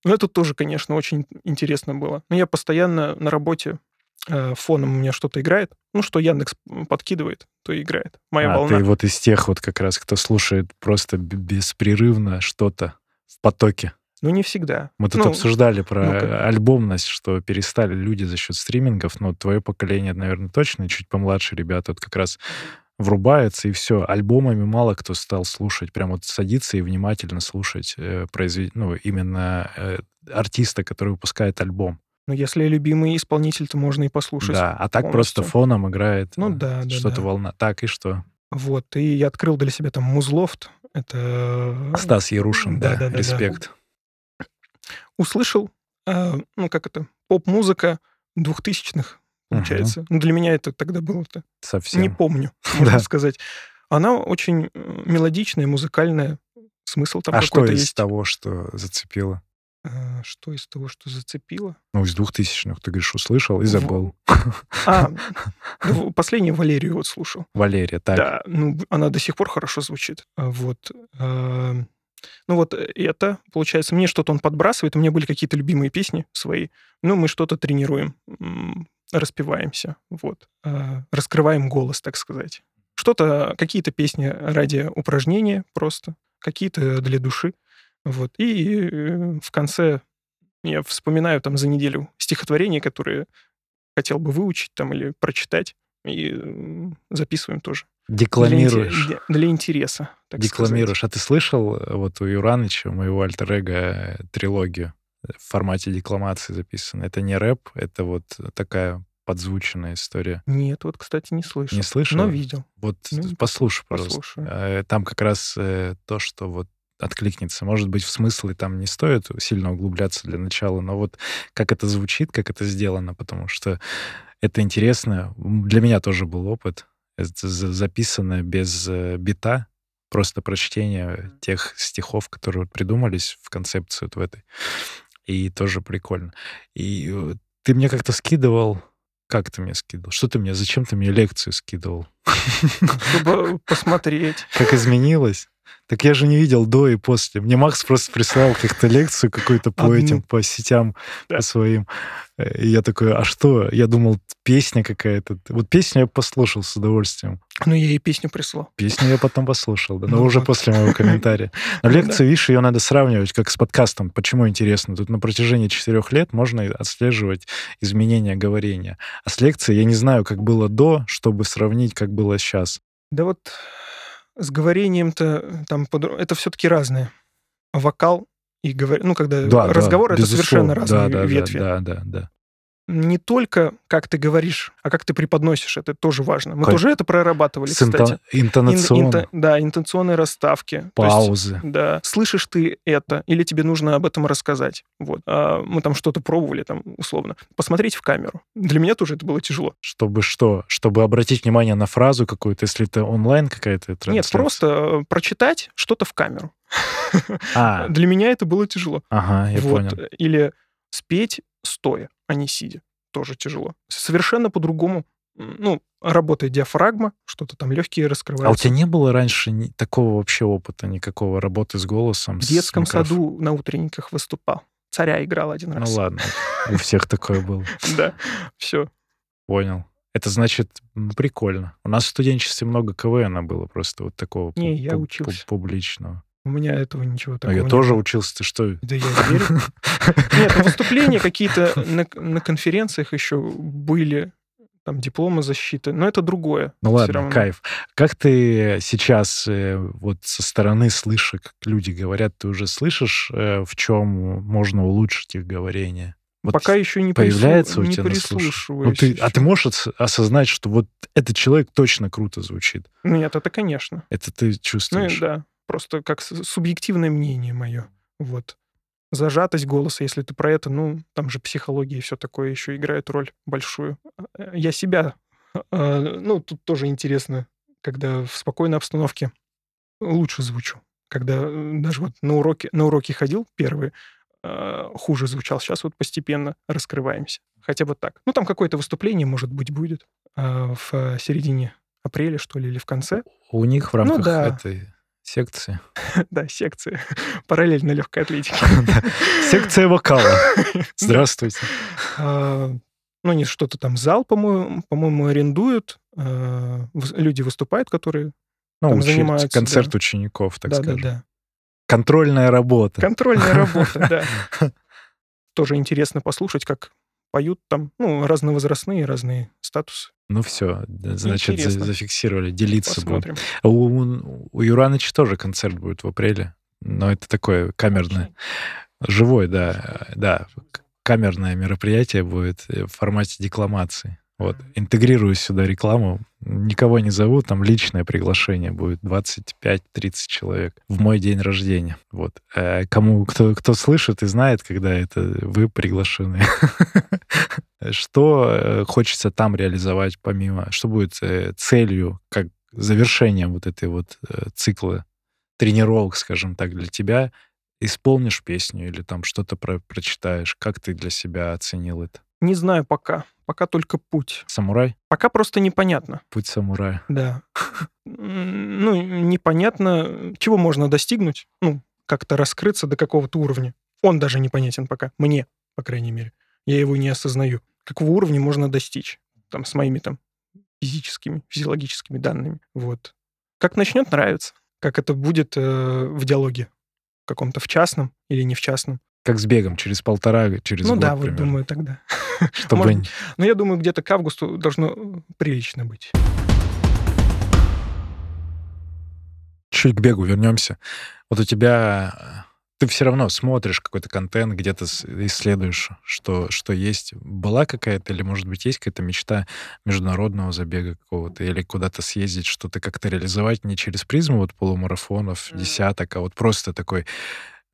Но это тоже, конечно, очень интересно было. Но я постоянно на работе э, фоном у меня что-то играет. Ну, что Яндекс подкидывает, то и играет. Моя а, волна. ты вот из тех вот как раз, кто слушает просто беспрерывно что-то в потоке. Ну, не всегда. Мы тут Ну, обсуждали про ну-ка. альбомность, что перестали люди за счет стримингов, но твое поколение, наверное, точно, чуть помладше ребята вот как раз врубается, и все. Альбомами мало кто стал слушать, прям вот садиться и внимательно слушать э, произвед... ну, именно э, артиста, который выпускает альбом. Ну, если любимый исполнитель, то можно и послушать. Да, а так просто полностью. фоном играет Ну э, да, да, что-то да. волна. Так, и что? Вот. И я открыл для себя там Музлофт. Это... Стас Ярушин, да, Да-да-да-да. респект. услышал, э, ну, как это, поп-музыка двухтысячных, Получается. Ну, для меня это тогда было-то. Совсем. Не помню, можно Да. сказать. Она очень э, мелодичная, музыкальная. Смысл там а что какой-то из есть. того, что зацепило? Э, Что из того, что зацепило? Ну, из двухтысячных, ты говоришь, услышал и забыл. А, ну, последнюю Валерию вот слушал. Валерия, так. Да, ну, она до сих пор хорошо звучит. А Вот. Ну, вот э, это, получается, мне что-то он подбрасывает, у меня были какие-то любимые песни свои, ну, мы что-то тренируем, распеваемся, вот. э, Раскрываем голос, так сказать. Что-то, какие-то песни ради упражнения просто, какие-то для души, вот. И э, в конце я вспоминаю там за неделю стихотворения, которые хотел бы выучить там или прочитать, и записываем тоже. Декламируешь. для- для интереса, так Декламируешь. А ты слышал э, вот у Юраныча, у моего альтер э, трилогию в формате декламации записана? Это не рэп, это вот такая подзвученная история. Нет, вот, кстати, не слышал. Не слышал? Но видел. Вот Ну, послушай, пожалуйста. Послушаю. Э, Там как раз э, то, что вот откликнется. Может быть, в смысле там не стоит сильно углубляться для начала, но вот как это звучит, как это сделано, потому что это интересно. Для меня тоже был опыт. Это за- записано без э, бита, просто прочтение тех стихов, которые придумались в концепцию вот в этой. И тоже прикольно. И э, ты мне как-то скидывал... Как ты мне скидывал? Что ты мне... Зачем ты мне лекцию скидывал? Чтобы посмотреть. Как изменилось? Так я же не видел до и после. Мне Макс просто прислал как-то лекцию какую-то по этим, по сетям, Да. по своим. Э, И я такой, а что? Я думал, песня какая-то. Вот песню я послушал с удовольствием. Ну, я ей песню прислал. Песню я потом послушал, да, но Ну уже вот. после моего комментария. Но Ну лекцию, видишь, ее надо сравнивать как с подкастом. Почему интересно? Тут на протяжении четырех лет можно отслеживать изменения говорения. А с лекцией я не знаю, как было до, чтобы сравнить, как было сейчас. Да вот с говорением-то там подро- это все-таки разное. Вокал и говор... ну, когда Да, да, разговор это безусловно. совершенно разные да, да, да, ветви. Да, да, да. Не только как ты говоришь, а как ты преподносишь, это тоже важно. Мы Как- тоже это прорабатывали, С кстати. Ин- интонационно, инто- да, интонационные расставки. То есть, паузы. Да. Слышишь ты это, или тебе нужно об этом рассказать. Вот. А мы там что-то пробовали, там, условно. Посмотреть в камеру. Для меня тоже это было тяжело. Чтобы что? Чтобы обратить внимание на фразу какую-то, если это онлайн какая-то трансляция? Нет, просто э, прочитать что-то в камеру. А, Для меня это было тяжело. ага, я вот. понял. Или спеть стоя, а не сидя. Тоже тяжело. Совершенно по-другому ну, работает диафрагма, что-то там легкие А у раскрываются. тебя не было раньше ни- такого вообще опыта, никакого работы с голосом? В детском микроф- саду на утренниках выступал. Царя играл один Ну раз. ладно, у всех такое было. Да, все. Понял. Это значит прикольно. У нас в студенчестве много КВН было просто вот такого Не, я учился. публичного. У меня этого ничего такого я не тоже учился, ты что? Да я верю. Нет, ну, выступления какие-то на, на конференциях еще были, там дипломы защиты, но это другое. Ну ладно, равно. кайф. Как ты сейчас э, вот со стороны слышишь, как люди говорят, ты уже слышишь, э, в чем можно улучшить их говорение? Вот Пока еще не, появляется прислу- у не тебя на слуш- прислушиваюсь. Ну, ты, а ты можешь ос- осознать, что вот этот человек точно круто звучит? Нет, это конечно. Это ты Ну чувствуешь? и да, просто как субъективное мнение мое. Вот. Зажатость голоса, если ты про это, ну, там же психология и все такое еще играет роль большую. Э, Я себя, э, ну, тут тоже интересно, когда в спокойной обстановке лучше звучу. Когда э, даже вот на уроке, на уроке ходил первый, э, хуже звучал. Сейчас вот постепенно раскрываемся. Хотя бы так. Ну, там какое-то выступление, может быть, будет в э, середине апреля, что ли, или в конце. У них в Ну рамках да. этой секции. Да, секции. Параллельно легкой атлетики. Да. Секция вокала. Здравствуйте. А, Ну, они что-то там зал, по-моему, по-моему, арендуют. а, Люди выступают, которые... Ну, занимаются, концерт да. учеников, так да, скажем. да, да. Контрольная работа. Контрольная работа, да. Тоже интересно послушать, как поют там, ну, разновозрастные, разные статусы. Ну все, значит, Интересно. зафиксировали, делиться будем. Посмотрим. У, у Юраныча тоже концерт будет в апреле, но это такое камерное, живой, да, да, камерное мероприятие будет в формате декламации. Вот, интегрирую сюда рекламу, никого не зову, там личное приглашение будет 25-30 человек в мой день рождения. Вот. Э, Кому, кто, кто слышит и знает, когда это вы приглашены. Что э, хочется там реализовать помимо, что будет э, целью, как завершением вот этой вот э, цикла тренировок, скажем так, для тебя? Исполнишь песню или там что-то про- прочитаешь? Как ты для себя оценил это? Не знаю пока. Пока только путь. Самурай? Пока просто непонятно. Путь самурая. Да. Ну, непонятно, чего можно достигнуть. Ну, как-то раскрыться до какого-то уровня. Он даже непонятен пока. Мне, по крайней мере. Я его не осознаю. Какого уровня можно достичь? Там, с моими там физическими, физиологическими данными. Вот. Как начнет нравиться. Как это будет э, в диалоге. Каком-то в частном или не в частном. Как с бегом, через полтора, через ну год да, вот примерно. думаю тогда. Чтобы может, Но я думаю, где-то к августу должно э, прилично быть. чуть к бегу вернемся. Вот у тебя э, ты все равно смотришь какой-то контент, где-то исследуешь, что, что есть. Была какая-то, или, может быть, есть какая-то мечта международного забега какого-то, или куда-то съездить, что-то как-то реализовать не через призму вот полумарафонов, десяток, а вот просто такой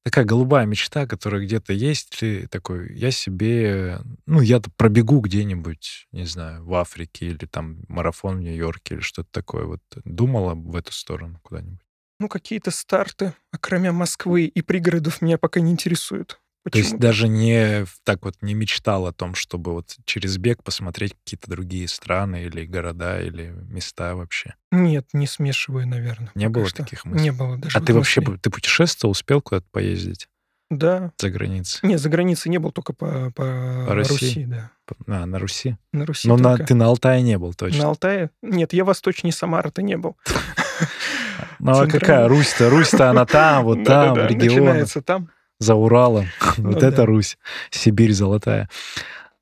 такая голубая мечта, которая где-то есть, ты такой, я себе, ну, я пробегу где-нибудь, не знаю, в Африке или там марафон в Нью-Йорке или что-то такое. Вот думала в эту сторону куда-нибудь? Ну, какие-то старты, окромя Москвы и пригородов, меня пока не интересуют. То есть Почему? даже не так вот не мечтал о том, чтобы вот через бег посмотреть какие-то другие страны или города или места вообще. Нет, не смешиваю, наверное. Не было что. таких мыслей? Не было даже А ты вообще ты путешествовал, успел куда-то поездить Да. за границей? Не, за границей не был, только по, по, По России? Руси, да. А, на Руси? На Руси Ну, на, ты на Алтае не был точно. На Алтае? Нет, я восточнее Самары-то не был. Ну, а какая Русь-то? Русь-то она там, вот там, регионах, Начинается там. За Уралом. Вот Ну это да. Русь. Сибирь золотая.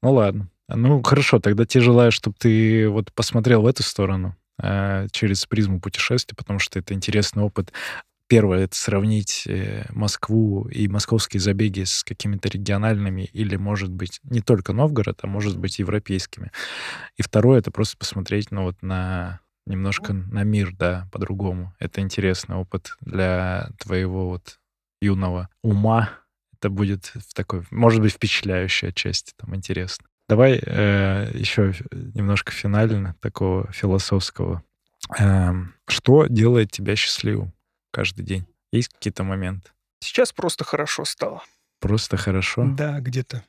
Ну, ладно. Ну, хорошо, тогда тебе желаю, чтобы ты вот посмотрел в эту сторону э, через призму путешествий, потому что это интересный опыт. Первое — это сравнить э, Москву и московские забеги с какими-то региональными или, может быть, не только Новгород, а может быть, европейскими. И второе — это просто посмотреть, ну, вот на немножко на мир, да, по-другому. Это интересный опыт для твоего вот юного ума. Это будет в такой, может быть, впечатляющая часть, там, интересно. Давай э, еще немножко финально такого философского. Эм, что делает тебя счастливым каждый день? Есть какие-то моменты? Сейчас просто хорошо стало. Просто хорошо? Да, где-то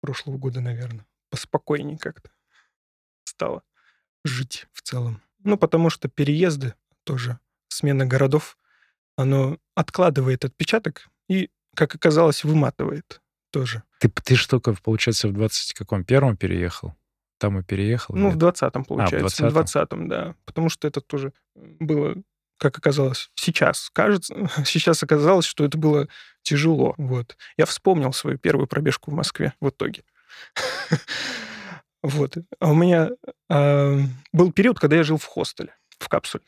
прошлого года, наверное. Поспокойнее как-то стало. жить в целом. Ну, потому что переезды тоже, смена городов, оно откладывает отпечаток и, как оказалось, выматывает тоже. Ты, ты ж только, получается, в 20 каком первом переехал? Там и переехал? Ну, или- в 20-м, получается. А, в в 20-м, да. Потому что это тоже было, как оказалось, сейчас. Кажется, сейчас оказалось, что это было тяжело. Вот. Я вспомнил свою первую пробежку в Москве в итоге. Вот. А у меня а, был период, когда я жил в хостеле, в капсуле.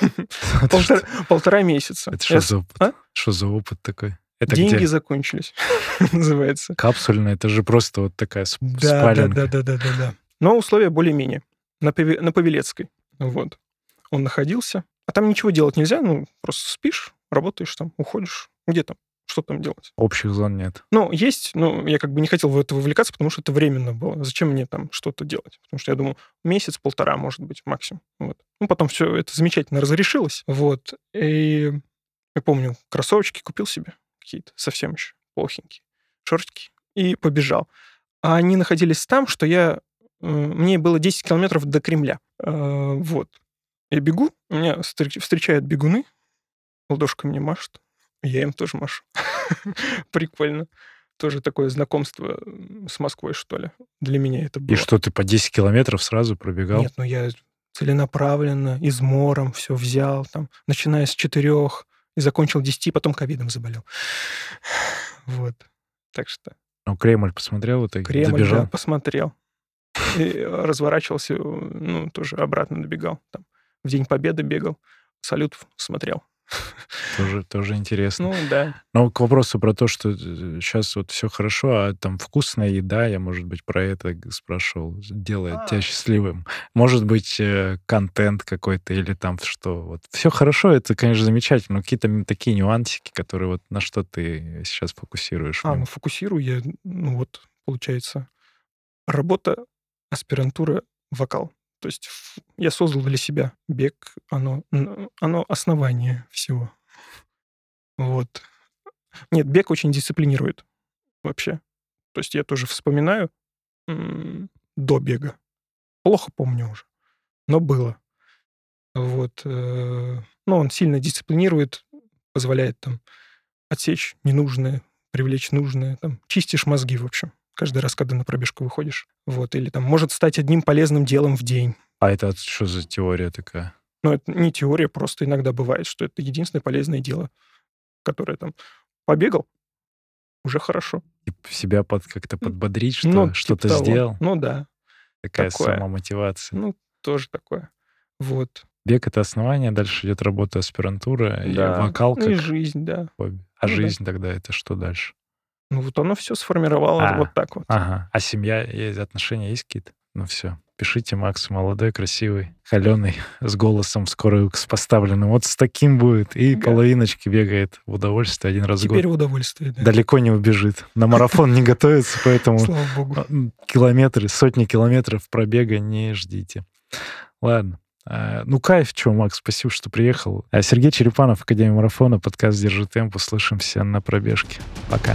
Полтора, полтора месяца. это что за опыт? А? Что за опыт такой? Это Деньги где? закончились, называется. Капсульная, это же просто вот такая сп- Да, да, спаленка. да, да, да, да, да. Но условия более-менее. На, Паве- на Павелецкой. Вот. Он находился. А там ничего делать нельзя, ну, просто спишь, работаешь там, уходишь. Где там? Что там делать? Общих зон нет. Ну, есть, но я как бы не хотел в это вовлекаться, потому что это временно было. Зачем мне там что-то делать? Потому что я думал, месяц-полтора, может быть, максимум. Вот. Ну, потом все это замечательно разрешилось. Вот. И я помню, кроссовочки купил себе какие-то, совсем еще плохенькие, шортики, и побежал. А они находились там, что я... э, Мне было 10 километров до Кремля. Э, Вот. Я бегу, меня встр- встречают бегуны, ладошкой мне машут, я им тоже машу. Прикольно. Тоже такое знакомство с Москвой, что ли. Для меня это было. И что, ты по 10 километров сразу пробегал? Нет, ну я целенаправленно, измором все взял, там, начиная с четырех и закончил 10, потом ковидом заболел. Вот. Так что Ну, Кремль посмотрел, это Кремль, добежал? да, посмотрел. И разворачивался, ну, тоже обратно добегал. Там, в День Победы бегал, салют смотрел. Тоже, тоже интересно. Ну, да. Но к вопросу про то, что сейчас вот все хорошо, а там вкусная еда, я, может быть, про это спрашивал, делает тебя А. счастливым. Может быть, э, контент какой-то или там что. Вот все хорошо, это, конечно, замечательно, но какие-то такие нюансики, которые вот на что ты сейчас фокусируешь. А, ну, фокусирую я, ну, вот, получается, работа, аспирантура, вокал. То есть я создал для себя бег, оно, оно основание всего. Вот. Нет, бег очень дисциплинирует вообще. То есть я тоже вспоминаю до бега. Плохо помню уже, но было. Вот. э, Ну, он сильно дисциплинирует, позволяет там отсечь ненужное, привлечь нужное. Там, чистишь мозги, в общем, каждый раз, когда на пробежку выходишь. Вот. Или там может стать одним полезным делом в день. А это что за теория такая? Но это не теория, просто иногда бывает, что это единственное полезное дело, которое там побегал, уже хорошо. И себя под, как-то подбодрить, что Ну, что-то типа сделал? Ну да, Такая такое. самомотивация. ну тоже такое. Вот. Бег — это основание, дальше идет работа аспирантура, и да. вокал Ну и как жизнь, да. хобби. А Ну да. жизнь тогда это что дальше? Ну вот оно все сформировало А. вот так вот. Ага. А семья, есть отношения есть какие-то? Ну все. Пишите, Макс, молодой, красивый, холеный, с голосом скоро с поставленным. Вот с таким будет. И Да. половиночки бегает в удовольствие один раз в Теперь год. в удовольствие, да. Далеко не убежит. На марафон не готовится, поэтому Слава богу. а, километры, сотни километров пробега не ждите. Ладно. А, Ну, кайф, что, Макс, спасибо, что приехал. А Сергей Черепанов, Академия марафона, подкаст «Держи темп». Услышимся на пробежке. Пока.